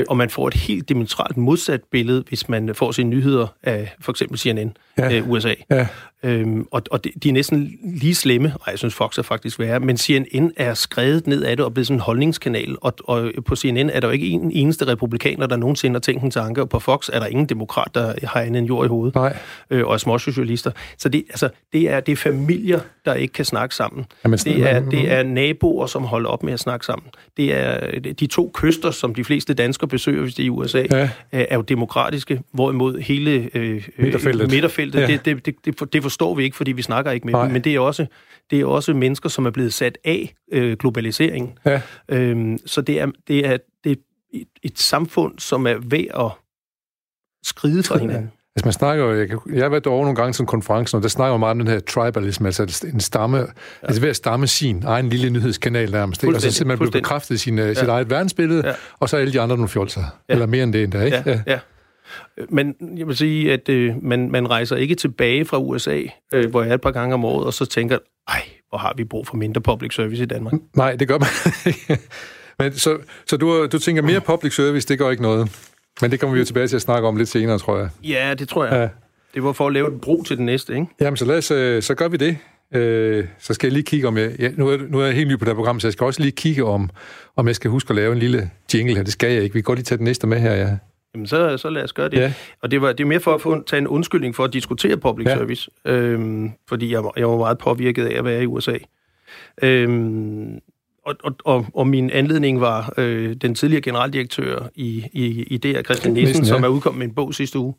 og man får et helt diametralt modsat billede, hvis man får sine nyheder af for eksempel CNN, Ja. øh, USA. Ja. Øhm, og og de, de er næsten lige slemme, og jeg synes Fox er faktisk værre, men CNN er skrevet ned af det og blevet sådan en holdningskanal, og, og på CNN er der jo ikke en eneste republikaner, der nogensinde har tænkt en tanke, og på Fox er der ingen demokrat, der har end jord i hovedet, Nej. øh, og er småsocialister. Så det, altså, det, er, det er familier, der ikke kan snakke sammen. Jamen, det, er, det er naboer, som holder op med at snakke sammen. Det er de to kyster, som de fleste danskere besøger, hvis det er i USA, Ja. ja. er jo demokratiske, hvorimod hele øh, Midterfeltet. midterfeltet Ja. det, det, det, det, det forstår vi ikke, fordi vi snakker ikke med Nej. dem, men det er også det er også mennesker, som er blevet sat af øh, globaliseringen. Ja. Øhm, så det er, det er, det er et, et samfund, som er ved at skride fra hinanden. Altså man snakker jo, jeg, jeg har været derovre nogle gange som konferencen, og der snakker man meget om den her tribalism, altså en stamme, ja. altså ved at stamme sin egen lille nyhedskanal nærmest, ikke? og så Fuldstændig, simpelthen blive fuldstændig. bekræftet i sin, ja. sit eget verdensbillede, ja. Og så er alle de andre nogle fjolser, ja. eller mere end det endda, ikke? Ja, ja. Men jeg vil sige, at øh, man, man rejser ikke tilbage fra USA, øh, hvor jeg er et par gange om året, og så tænker, ej, hvor har vi brug for mindre public service i Danmark. Nej, det gør man ikke. Men så, så du, du tænker mere public service, det gør ikke noget. Men det kommer vi jo tilbage til at snakke om lidt senere, tror jeg. Ja, det tror jeg. Ja. Det var for at lave et bro til den næste, ikke? Jamen, så lad os, øh, så gør vi det. Øh, så skal jeg lige kigge om jeg... Ja, nu, er, nu er jeg helt ny på det her program, så jeg skal også lige kigge om, om jeg skal huske at lave en lille jingle her. Det skal jeg ikke. Vi kan godt lige tage den næste med her, ja. Jamen, så, så lad os gøre det. Ja. Og det, var, det er mere for at få, tage en undskyldning for at diskutere public Ja. service, øhm, fordi jeg, var- jeg var meget påvirket af at være i USA. Øhm, og, og, og, og min anledning var øh, den tidligere generaldirektør i, i, i DR, Christian Nissen, Nissen, ja. som er udkommet med en bog sidste uge,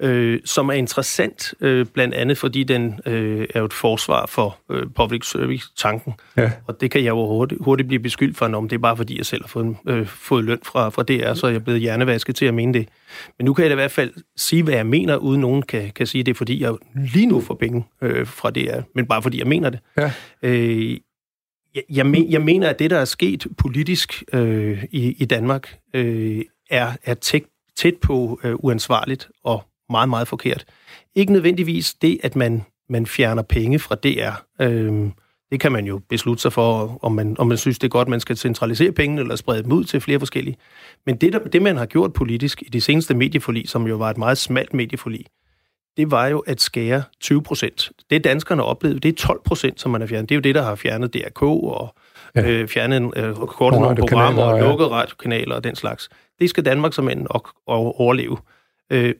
øh, som er interessant, øh, blandt andet fordi den øh, er jo et forsvar for øh, public service-tanken. Ja. Og det kan jeg jo hurtigt, hurtigt blive beskyldt for, om det er bare fordi, jeg selv har fået, øh, fået løn fra, fra DR, så er jeg blevet hjernevasket til at mene det. Men nu kan jeg da i hvert fald sige, hvad jeg mener, uden nogen kan, kan sige det, er, fordi jeg lige nu får penge øh, fra DR, men bare fordi jeg mener det. Ja. Øh, jeg, jeg, men, jeg mener, at det, der er sket politisk øh, i, i Danmark, øh, er, er tæt, tæt på øh, uansvarligt og meget, meget forkert. Ikke nødvendigvis det, at man, man fjerner penge fra DR. Øh, det kan man jo beslutte sig for, om man, om man synes, det er godt, man skal centralisere pengene eller sprede dem ud til flere forskellige. Men det, der, det man har gjort politisk i det seneste medieforlig, som jo var et meget smalt medieforlig, det var jo at skære 20 procent. Det danskerne oplevede, det er 12 procent, som man har fjernet. Det er jo det, der har fjernet DRK og Ja. ja. øh, fjernet øh, kortet nogle programmer og ja. lukket radiokanaler og den slags. Det skal Danmark som end nok overleve. Øh,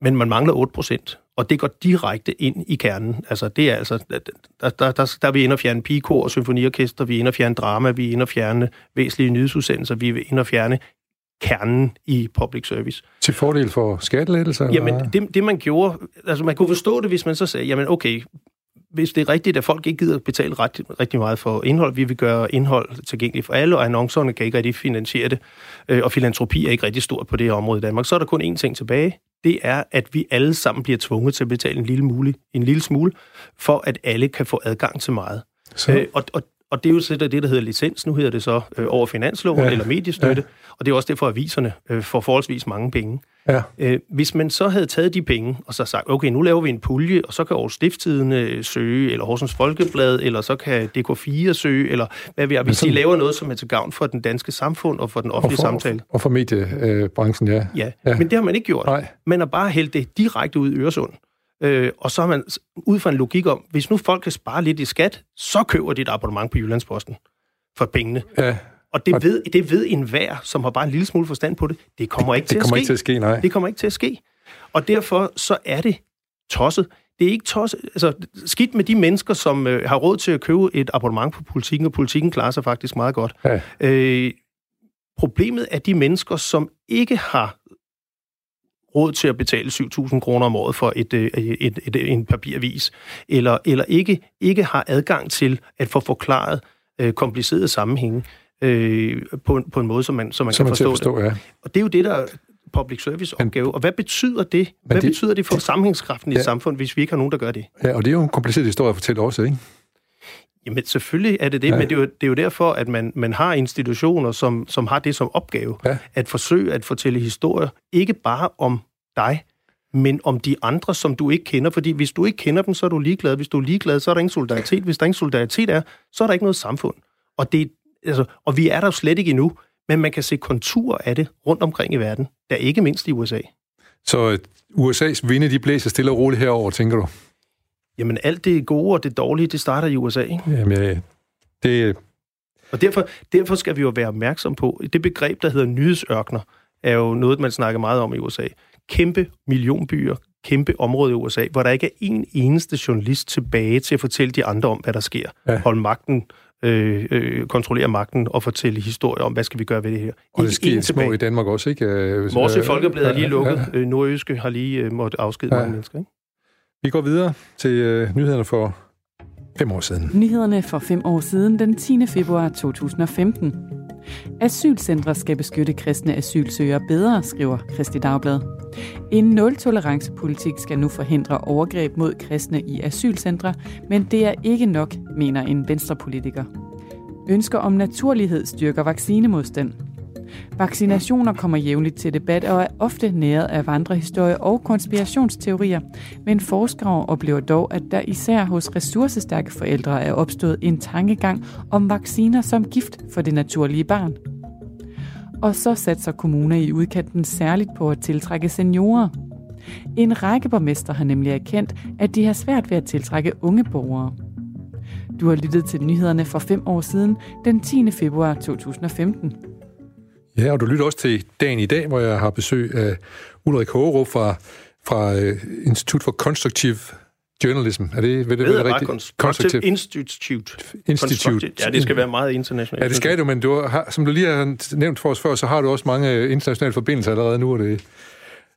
men man mangler 8 procent, og det går direkte ind i kernen. Altså, det er altså, der, der, der, der er vi inde og fjerne pigekor og symfoniorkester, vi er inde og fjerne drama, vi er inde og fjerne væsentlige nyhedsudsendelser, vi er inde og fjerne kernen i public service. Til fordel for skattelettelser? Jamen, det, det man gjorde, altså man kunne forstå det, hvis man så sagde, jamen okay, hvis det er rigtigt, at folk ikke gider betale ret, rigtig meget for indhold, vi vil gøre indhold tilgængeligt for alle, og annoncerne kan ikke rigtig finansiere det, øh, og filantropi er ikke rigtig stort på det her område i Danmark, så er der kun én ting tilbage, det er, at vi alle sammen bliver tvunget til at betale en lille, mulig, en lille smule, for at alle kan få adgang til meget. Så, Øh, og, og, og det er jo så det, der hedder licens. Nu hedder det så øh, over finansloven Ja. eller mediestøtte. Ja. Og det er også derfor, at aviserne øh, får forholdsvis mange penge. ja. Øh, hvis man så havde taget de penge, og så sagt, okay, nu laver vi en pulje, og så kan Aarhus Stifttiden øh, søge, eller Horsens Folkeblad, eller så kan DK4 søge, eller hvad vi er. Hvis de laver noget, som er til gavn for den danske samfund og for den Og offentlige for, samtale. og for mediebranchen. Ja. Ja. ja, men det har man ikke gjort. Nej. Man har bare hældt det direkte ud i Øresund. Øh, og så har man ud fra en logik om, hvis nu folk kan spare lidt i skat, så køber de et abonnement på Jyllandsposten for pengene. Ja, Og det ved, det ved enhver, som har bare en lille smule forstand på det. Det kommer ikke Det til kommer at ikke ske. til at ske, nej. Det kommer ikke til at ske. Og derfor så er det tosset. Det er ikke tosset. Altså, skidt med de mennesker, som øh, har råd til at købe et abonnement på politikken, og politikken klarer sig faktisk meget godt. Ja. Øh, problemet er de mennesker, som ikke har råd til at betale 7.000 kroner om året for et, øh, et, et, et, en papiravis, eller, eller ikke, ikke har adgang til at få forklaret øh, komplicerede sammenhænge øh, på, på en måde, som man, som man Som kan man forstå, forstå, ja. det. Og det er jo det, der er public service opgave. Og hvad betyder det? Hvad det- betyder det for sammenhængskraften i Ja. et samfund, hvis vi ikke har nogen, der gør det? ja. Og det er jo en kompliceret historie at fortælle også, ikke? Jamen selvfølgelig er det det, Ja. men det er, jo, det er jo derfor, at man, man har institutioner, som, som har det som opgave, Ja. at forsøge at fortælle historier, ikke bare om dig, men om de andre, som du ikke kender. Fordi hvis du ikke kender dem, så er du ligeglad. Hvis du er ligeglad, så er der ingen solidaritet. Hvis der ingen solidaritet er, så er der ikke noget samfund. Og, det, altså, og vi er der jo slet ikke endnu, men man kan se konturer af det rundt omkring i verden, der ikke mindst i USA. Så øh, USA's vinde, de blæser stille og roligt herover, tænker du? Jamen alt det gode og det dårlige, det starter i USA. Ikke? Jamen, ja, det, Og derfor, derfor skal vi jo være opmærksom på, det begreb, der hedder nyhedsørkner, er jo noget, man snakker meget om i USA. Kæmpe millionbyer, kæmpe område i USA, hvor der ikke er en eneste journalist tilbage til at fortælle de andre om, hvad der sker. Ja. Ja. Holde magten, øh, øh, kontrollere magten og fortælle historier om, hvad skal vi gøre ved det her. og det sker små i Danmark også, ikke? Vores øh, Folkebladet er lige ja, lukket. ja. Øh, Nordjyske har lige øh, måttet afskede Ja. ja. mange mennesker. Ikke? Vi går videre til øh, nyhederne for fem år siden. Nyhederne for fem år siden, den 10. februar 2015. Asylcentre skal beskytte kristne asylsøgere bedre, skriver Kristi Dagblad. En nul-tolerance-politik skal nu forhindre overgreb mod kristne i asylcentre, men det er ikke nok, mener en venstrepolitiker. Ønsker om naturlighed styrker vaccinemodstand. Vaccinationer kommer jævnligt til debat og er ofte næret af vandrehistorier og konspirationsteorier, men forskere oplever dog, at der især hos ressourcestærke forældre er opstået en tankegang om vacciner som gift for det naturlige barn. Og så satser kommuner i udkanten særligt på at tiltrække seniorer. En række borgmester har nemlig erkendt, at de har svært ved at tiltrække unge borgere. Du har lyttet til nyhederne for fem år siden, den 10. februar 2015. Ja, og du lytter også til dagen i dag, hvor jeg har besøg af Ulrik Hågerup fra, fra øh, Institut for Constructive Journalism. Er det, ved det, bare rigtigt? Constructive Institute. Institute. Ja, det skal være meget internationalt. Ja, det skal du, men du har, som du lige har nævnt for os før, så har du også mange øh, internationale forbindelser allerede nu. Er det,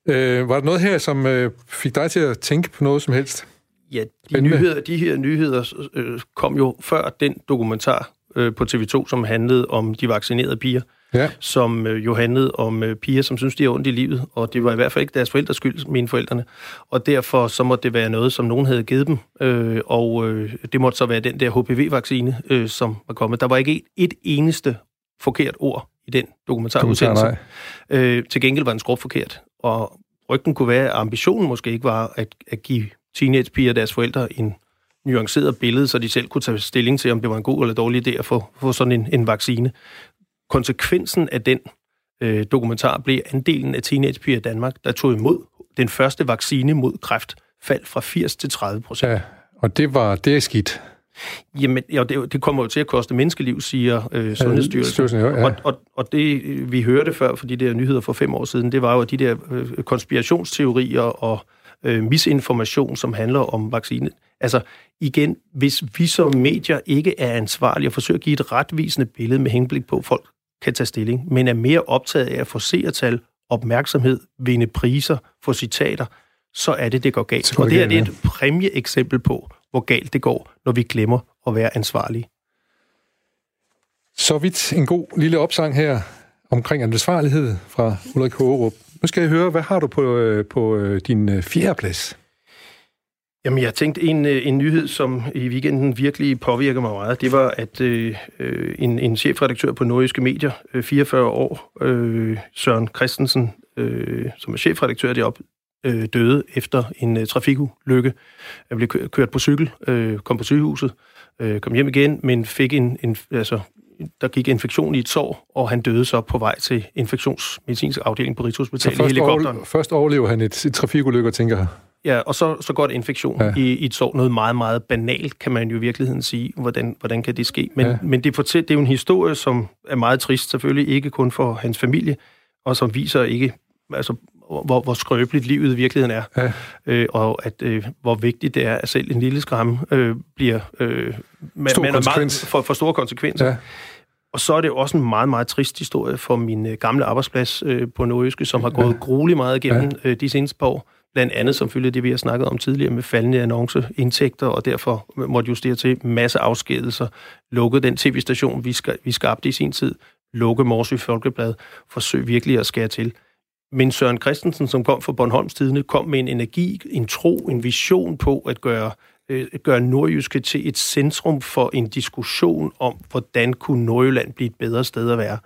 øh, var der noget her, som øh, fik dig til at tænke på noget som helst? Ja, de, Spændende. nyheder, de her nyheder øh, kom jo før den dokumentar øh, på TV2, som handlede om de vaccinerede piger, Ja, som øh, jo handlede om øh, piger, som synes, de har ondt i livet, og det var i hvert fald ikke deres forældres skyld, mine forældrene, og derfor så måtte det være noget, som nogen havde givet dem, øh, og øh, det måtte så være den der HPV-vaccine, øh, som var kommet. Der var ikke et, et eneste forkert ord i den dokumentarudsendelse. Øh, til gengæld var den skrub forkert. Og rygten kunne være, at ambitionen måske ikke var at, at give teenagepiger og deres forældre en nuanceret billede, så de selv kunne tage stilling til, om det var en god eller dårlig idé at få, få sådan en, en vaccine. Konsekvensen af den øh, dokumentar blev andelen af teenagepiger i Danmark, der tog imod den første vaccine mod kræft, faldt fra 80 til 30 procent. Ja, og det var det er skidt. Jamen, ja, det, det kommer jo til at koste menneskeliv, siger øh, Sundhedsstyrelsen. Styrelsen, jo, ja. Og, og, og det, øh, vi hørte før for de der nyheder for fem år siden, det var jo de der øh, konspirationsteorier og øh, misinformation, som handler om vaccinen. Altså igen, hvis vi som medier ikke er ansvarlige og forsøger at give et retvisende billede med henblik på, at folk kan tage stilling, men er mere optaget af at få seertal, opmærksomhed, vinde priser, få citater, så er det, det går galt. Går og det her galt, det er et præmieeksempel på, hvor galt det går, når vi glemmer at være ansvarlige. Så vidt en god lille opsang her omkring ansvarlighed fra Ulrik Hågerup. Nu skal jeg høre, hvad har du på, øh, på øh, din øh, fjerde plads? Jamen, jeg tænkte en, øh, en nyhed, som i weekenden virkelig påvirker mig meget. Det var, at øh, øh, en, en chefredaktør på Nordjyske Medier, øh, 44 år, øh, Søren Christensen, øh, som er chefredaktør deroppe, øh, døde efter en øh, trafikulykke. Han blev kø- kørt på cykel, øh, kom på sygehuset, øh, kom hjem igen, men fik en, en altså, der gik infektion i et sår, og han døde så på vej til infektionsmedicinsk afdeling på Rigshospitalet i helikopteren. overle- først overlever han et, et trafikulykke tænker, Ja, og så, så går det infektion ja. i, i et sår. Noget meget, meget banalt, kan man jo i virkeligheden sige. Hvordan, hvordan kan det ske? Men, ja. men det, fortæl, det er jo en historie, som er meget trist, selvfølgelig ikke kun for hans familie, og som viser ikke, altså, hvor, hvor skrøbeligt livet i virkeligheden er. Ja. Øh, og at øh, hvor vigtigt det er, at selv en lille skræmme øh, bliver øh, med, Stor med meget, for, for store konsekvenser. Ja. Og så er det også en meget, meget trist historie for min øh, gamle arbejdsplads øh, på Nordjyske, som har gået ja. grueligt meget igennem ja. øh, de seneste par år. Blandt andet som følge det, vi har snakket om tidligere med faldende annonceindtægter, og derfor måtte justere til masse afskedelser, lukke den tv-station, vi, ska, vi skabte i sin tid, lukke Morsø Folkeblad, forsøg virkelig at skære til. Men Søren Christensen, som kom fra Bornholms Tidene, kom med en energi, en tro, en vision på at gøre øh, gøre Nordjyske til et centrum for en diskussion om, hvordan kunne Nordjylland blive et bedre sted at være.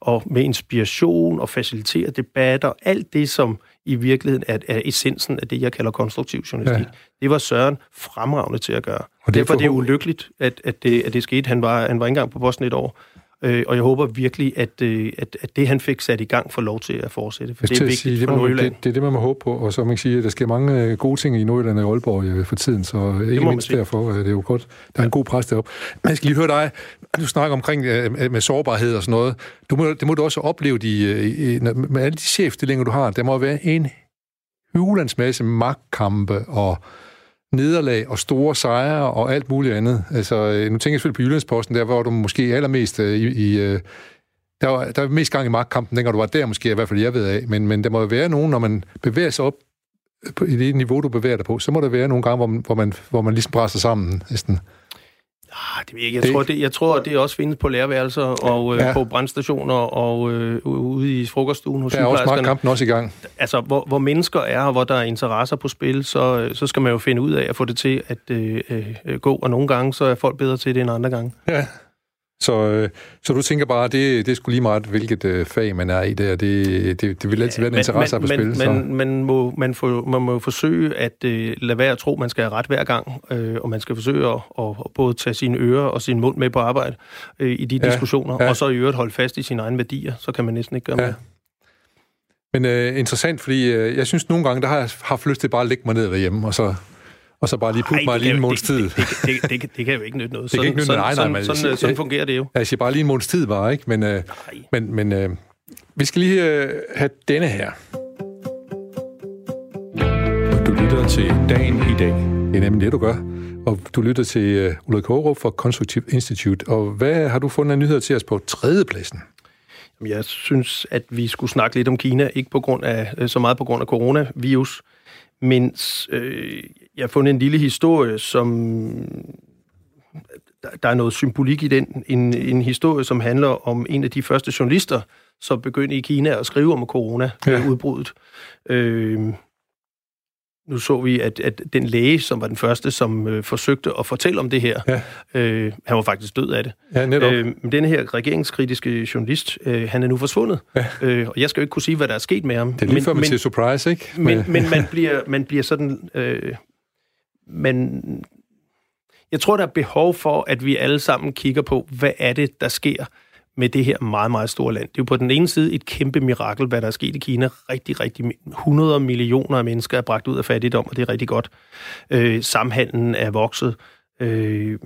Og med inspiration og facilitere debatter, alt det, som i virkeligheden er, er essensen af det, jeg kalder konstruktiv journalistik. Ja. Det var Søren fremragende til at gøre. Og Derfor er det ulykkeligt, at, at, det, at det skete. Han var, han var ikke engang på posten et år. Øh, og jeg håber virkelig, at, øh, at, at det, han fik sat i gang, får lov til at fortsætte. For det er vigtigt sige, det for Nordjylland. Det, det er det, man må håbe på. Og så man kan sige, at der sker mange øh, gode ting i Nordjylland og Aalborg øh, for tiden, så ikke mindst sige. derfor det er jo godt. Der er en god pres deroppe. Men jeg skal lige høre dig. Du snakker omkring øh, med sårbarhed og sådan noget. Du må, det må du også opleve de, med alle de chefstillinger, du har. Der må være en hylandsmasse magtkampe og nederlag og store sejre og alt muligt andet. Altså, øh, nu tænker jeg selvfølgelig på Jyllandsposten, der var du måske allermest øh, i... i øh, der var, der var mest gang i magtkampen, dengang du var der måske, i hvert fald jeg ved af. Men, men der må jo være nogen, når man bevæger sig op på, i det niveau, du bevæger dig på, så må der være nogle gange, hvor man, hvor man, hvor man ligesom brænder sammen næsten. Ah, det jeg. Jeg, det... Tror, det, jeg tror, det også findes på lærerværelser og øh, ja. på brandstationer og øh, ude i frokoststuen hos Der er også magtkampen også i gang. Altså, hvor, hvor mennesker er, og hvor der er interesser på spil, så, øh, så skal man jo finde ud af at få det til at øh, øh, gå, og nogle gange så er folk bedre til det end andre gange. Ja. Så, øh, så du tænker bare, at det, det skulle lige meget, hvilket øh, fag man er i der. Det, det, det vil altid være en interesse på spil. Men, så. man, må, man, får, man må forsøge at øh, lade være at tro, at man skal have ret hver gang, øh, og man skal forsøge at, at, at både tage sine ører og sin mund med på arbejde øh, i de ja, diskussioner, ja. og så i øvrigt holde fast i sine egne værdier. Så kan man næsten ikke gøre ja. mere. Men øh, interessant, fordi øh, jeg synes nogle gange, der har jeg haft lyst til bare at lægge mig ned derhjemme, og så og så bare lige putte mig lige en måneds tid. Det, det, det, det, det kan jo ikke nytte noget. Det kan ikke nytte noget, nej, nej, sådan, sådan, sådan, sådan fungerer det jo. Jeg siger bare lige en måneds tid bare, ikke? Men, øh, men, men øh, vi skal lige øh, have denne her. Du lytter til Dagen i dag. Det er nemlig det, du gør. Og du lytter til uh, Ulrik Hårup fra Constructive Institute. Og hvad har du fundet af nyheder til os på tredjepladsen? Jeg synes, at vi skulle snakke lidt om Kina, ikke på grund af, øh, så meget på grund af coronavirus, men øh, jeg har fundet en lille historie, som der er noget symbolik i den. En, en historie, som handler om en af de første journalister, som begyndte i Kina at skrive om corona-udbruddet. Ja. Øh, nu så vi, at, at den læge, som var den første, som øh, forsøgte at fortælle om det her, ja. øh, han var faktisk død af det. Ja, netop. Øh, men denne her regeringskritiske journalist, øh, han er nu forsvundet. Ja. Øh, og jeg skal jo ikke kunne sige, hvad der er sket med ham. Det er lige men, før man siger surprise, ikke? Men, men man, bliver, man bliver sådan... Øh, men jeg tror, der er behov for, at vi alle sammen kigger på, hvad er det, der sker med det her meget, meget store land. Det er jo på den ene side et kæmpe mirakel, hvad der er sket i Kina. Rigtig, rigtig 100 millioner af mennesker er bragt ud af fattigdom, og det er rigtig godt. Øh, samhandlen er vokset. Øh,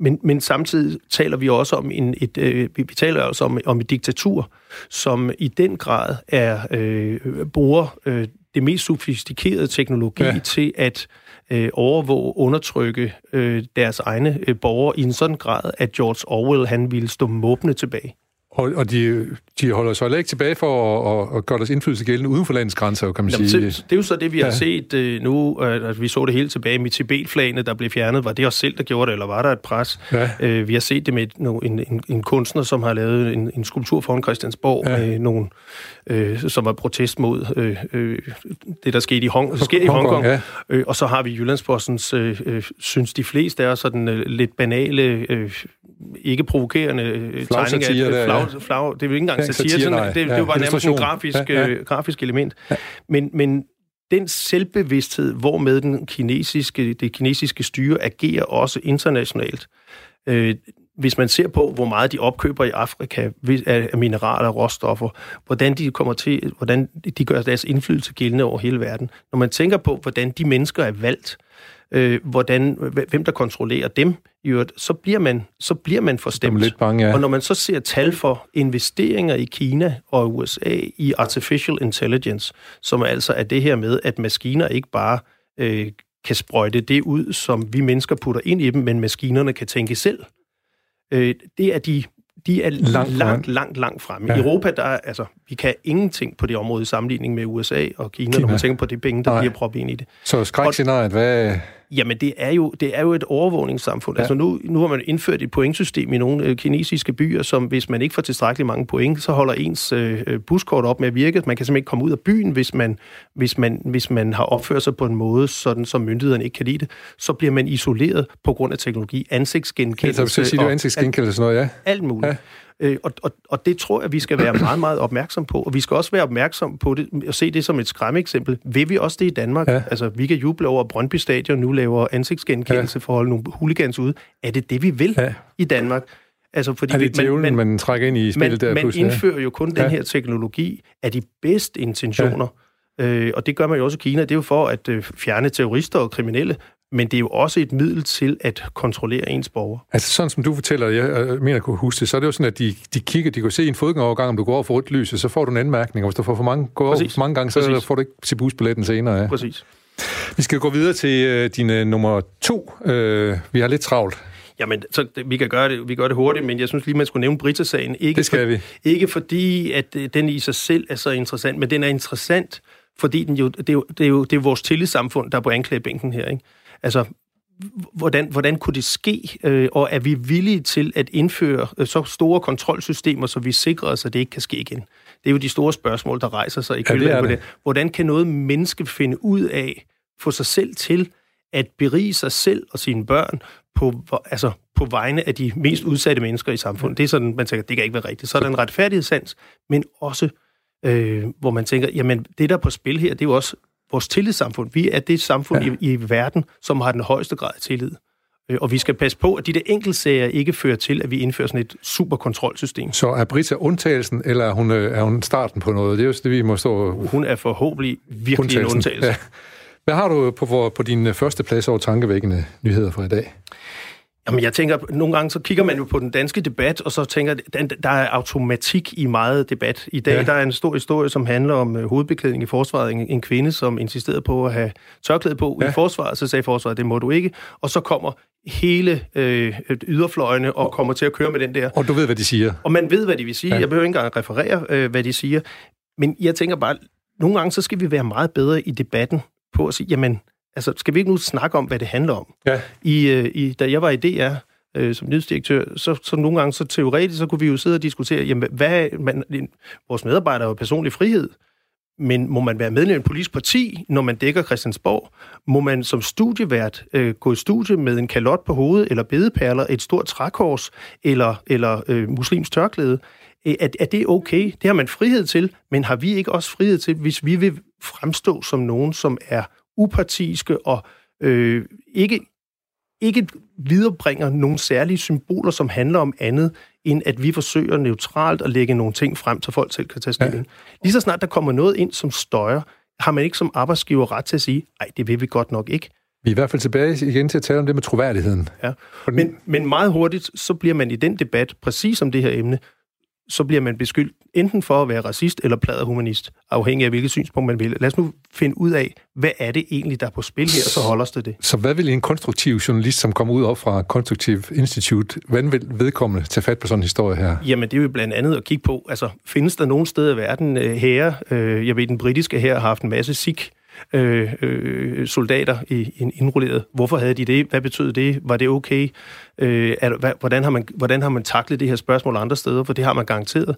men, men samtidig taler vi også om en, et, øh, vi taler også om, om et diktatur, som i den grad er øh, bruger øh, det mest sofistikerede teknologi ja. til at øh, Øh, overvåge, undertrykke øh, deres egne øh, borgere i en sådan grad, at George Orwell han ville stå måbne tilbage. Og, og de, de holder sig ikke tilbage for at, at, at gøre deres indflydelse gældende uden for landets grænser, kan man Jamen, sige. Det, det er jo så det, vi ja. har set uh, nu. Uh, vi så det helt tilbage med Tibet-flagene, der blev fjernet. Var det os selv, der gjorde det, eller var der et pres? Ja. Uh, vi har set det med no, en, en, en kunstner, som har lavet en, en skulptur foran Christiansborg, ja. med nogle, uh, som var protest mod uh, uh, det, der skete i, Hong, sker i Hongkong. Ja. Uh, og så har vi Jyllandspostens, uh, uh, synes de fleste er sådan uh, lidt banale... Uh, ikke provokerende øh, tegning af der, flag, flag, det er jo ikke engang satire, satire sådan, det, det, ja, det var bare nærmest en grafisk, ja, ja. Øh, grafisk element. Ja. Men, men den selvbevidsthed, hvormed den kinesiske, det kinesiske styre agerer også internationalt, øh, hvis man ser på, hvor meget de opkøber i Afrika af mineraler og råstoffer, hvordan de kommer til, hvordan de gør deres indflydelse gældende over hele verden. Når man tænker på, hvordan de mennesker er valgt, øh, hvordan, hvem der kontrollerer dem, i øvrigt, så bliver man, så bliver man forstemt. Lidt bange, ja. Og når man så ser tal for investeringer i Kina og USA i artificial intelligence, som altså er det her med, at maskiner ikke bare øh, kan sprøjte det ud, som vi mennesker putter ind i dem, men maskinerne kan tænke selv. Øh, det er de de er langt, langt, langt, langt fremme. Ja. I Europa, der er, altså, vi kan ingenting på det område i sammenligning med USA og Kina, Kina. når man tænker på de penge, der Nej. bliver proppet ind i det. Så skrækscenariet, hvad, Jamen, det er jo, det er jo et overvågningssamfund. Ja. Altså nu, nu har man indført et pointsystem i nogle øh, kinesiske byer, som hvis man ikke får tilstrækkeligt mange point, så holder ens øh, øh, buskort op med at virke. Man kan simpelthen ikke komme ud af byen, hvis man, hvis man, hvis man har opført sig på en måde, sådan som myndighederne ikke kan lide det. Så bliver man isoleret på grund af teknologi, ansigtsgenkendelse. Ja, så sige, det er ansigtsgenkendelse sådan noget, ja. Alt muligt. Ja. Øh, og, og, og det tror jeg, vi skal være meget, meget opmærksom på. Og vi skal også være opmærksom på det, og se det som et skræmmeeksempel. Vil vi også det i Danmark? Ja. Altså, vi kan juble over, at Brøndby Stadion nu laver ansigtsgenkendelse ja. for at holde nogle hooligans ude. Er det det, vi vil ja. i Danmark? Altså, fordi er det djævlen, man, man, man trækker ind i spillet man, der? Man indfører jo kun ja. den her teknologi af de bedste intentioner. Ja. Øh, og det gør man jo også i Kina. Det er jo for at øh, fjerne terrorister og kriminelle men det er jo også et middel til at kontrollere ens borger. Altså sådan som du fortæller, jeg mener, jeg kunne huske det, så er det jo sådan, at de, de kigger, de kan se en fodgængerovergang, om du går over for rødt lys, så får du en anmærkning, og hvis du får for mange, går over for mange gange, så Præcis. får du ikke til busbilletten senere. Ja. Præcis. Vi skal gå videre til øh, dine nummer to. Øh, vi har lidt travlt. Jamen, så vi kan gøre det, vi gør det hurtigt, men jeg synes lige, man skulle nævne Brita-sagen. Ikke det skal for, vi. Ikke fordi, at øh, den i sig selv er så interessant, men den er interessant, fordi den jo, det, er jo, det, er jo, det er vores tillidssamfund, der er på anklagebænken her. Ikke? Altså, hvordan, hvordan kunne det ske, øh, og er vi villige til at indføre øh, så store kontrolsystemer, så vi sikrer os, at det ikke kan ske igen? Det er jo de store spørgsmål, der rejser sig i kølvandet ja, på det. Hvordan kan noget menneske finde ud af, få sig selv til at berige sig selv og sine børn på, altså på vegne af de mest udsatte mennesker i samfundet? Det er sådan, man tænker, det kan ikke være rigtigt. Så er der en retfærdighedssans, men også, øh, hvor man tænker, jamen det, der er på spil her, det er jo også vores tillidssamfund. Vi er det samfund ja. i, i verden, som har den højeste grad af tillid. Øh, og vi skal passe på, at de der enkeltsager ikke fører til, at vi indfører sådan et superkontrolsystem. Så er Brita undtagelsen, eller er hun, øh, er hun starten på noget? Det er jo det, vi må stå... Hun er forhåbentlig virkelig en undtagelse. Ja. Hvad har du på, på din øh, første plads over tankevækkende nyheder fra i dag? Jamen, jeg tænker, nogle gange så kigger man jo på den danske debat, og så tænker, der er automatik i meget debat. I dag ja. der er en stor historie, som handler om uh, hovedbeklædning i forsvaret. En, en kvinde, som insisterede på at have tørklæde på ja. i forsvaret, så sagde forsvaret, det må du ikke. Og så kommer hele øh, yderfløjene og kommer til at køre med den der. Og du ved, hvad de siger. Og man ved, hvad de vil sige. Ja. Jeg behøver ikke engang referere, øh, hvad de siger. Men jeg tænker bare, nogle gange så skal vi være meget bedre i debatten på at sige, jamen, altså, skal vi ikke nu snakke om, hvad det handler om? Ja. I, øh, i, da jeg var i DR øh, som nyhedsdirektør, så, så nogle gange så teoretisk, så kunne vi jo sidde og diskutere, jamen, hvad, man, vores medarbejdere har personlig frihed, men må man være medlem af en politisk parti, når man dækker Christiansborg? Må man som studievært øh, gå i studie med en kalot på hovedet, eller bedeperler, et stort trækors, eller, eller øh, muslims tørklæde? Er, er det okay? Det har man frihed til, men har vi ikke også frihed til, hvis vi vil fremstå som nogen, som er upartiske og øh, ikke, ikke viderebringer nogle særlige symboler, som handler om andet, end at vi forsøger neutralt at lægge nogle ting frem, så folk selv kan tage stilling. Ja. Lige så snart der kommer noget ind, som støjer, har man ikke som arbejdsgiver ret til at sige, nej, det vil vi godt nok ikke. Vi er i hvert fald tilbage igen til at tale om det med troværdigheden. Ja. Men, men meget hurtigt, så bliver man i den debat, præcis om det her emne, så bliver man beskyldt enten for at være racist eller humanist, afhængig af hvilket synspunkt man vil. Lad os nu finde ud af, hvad er det egentlig, der er på spil her, så holder det det. Så hvad vil en konstruktiv journalist, som kommer ud op fra Konstruktiv Institute, hvordan vil vedkommende tage fat på sådan en historie her? Jamen, det er jo blandt andet at kigge på, altså, findes der nogen steder i verden øh, her, øh, jeg ved, den britiske her har haft en masse sik øh, øh, soldater i, indrulleret. Hvorfor havde de det? Hvad betød det? Var det okay? Øh, er, hvad, hvordan, har man, hvordan har man taklet det her spørgsmål andre steder? For det har man garanteret.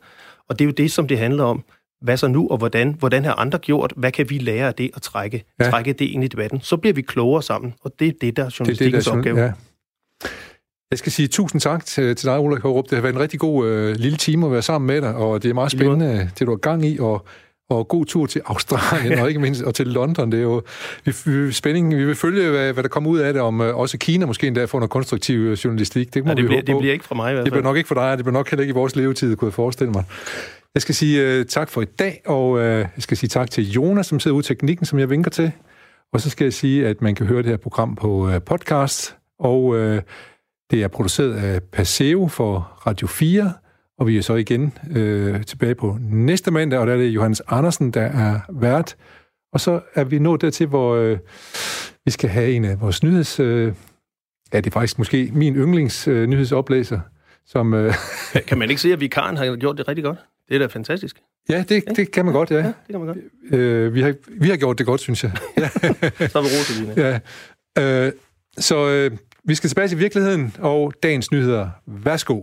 Og det er jo det, som det handler om. Hvad så nu, og hvordan? Hvordan har andre gjort? Hvad kan vi lære af det og trække, ja. trække det ind i debatten? Så bliver vi klogere sammen, og det er det, der er journalistikkens det, det, der er, opgave. Ja. Jeg skal sige tusind tak til, til dig, Ulrik Hårup. Det har været en rigtig god øh, lille time at være sammen med dig, og det er meget spændende, det du har gang i, og og god tur til Australien, og ikke mindst og til London. Det er jo vi, vi, spænding. Vi vil følge, hvad, hvad der kommer ud af det, om øh, også Kina måske endda får noget konstruktiv øh, journalistik. Det, må ja, det, vi bliver, håbe det bliver ikke fra mig i hvert fald. Det bliver nok ikke for dig, det bliver nok heller ikke i vores levetid, kunne jeg forestille mig. Jeg skal sige uh, tak for i dag, og uh, jeg skal sige tak til Jonas, som sidder ude i teknikken, som jeg vinker til. Og så skal jeg sige, at man kan høre det her program på uh, podcast, og uh, det er produceret af Paseo for Radio 4, og vi er så igen uh, tilbage på næste mandag, og der er det Johannes Andersen, der er vært. Og så er vi nået dertil, hvor uh, vi skal have en af vores nyheds... Uh, ja, det er faktisk måske min yndlings uh, nyhedsoplæser, som... Uh, kan man ikke se, at vikaren har gjort det rigtig godt? Det er da fantastisk. Ja, det, det kan man godt, ja. ja det kan man godt. Øh, vi, har, vi har gjort det godt, synes jeg. Ja. så er vi roligt, Ja. Øh, så øh, vi skal tilbage til virkeligheden og dagens nyheder. Værsgo.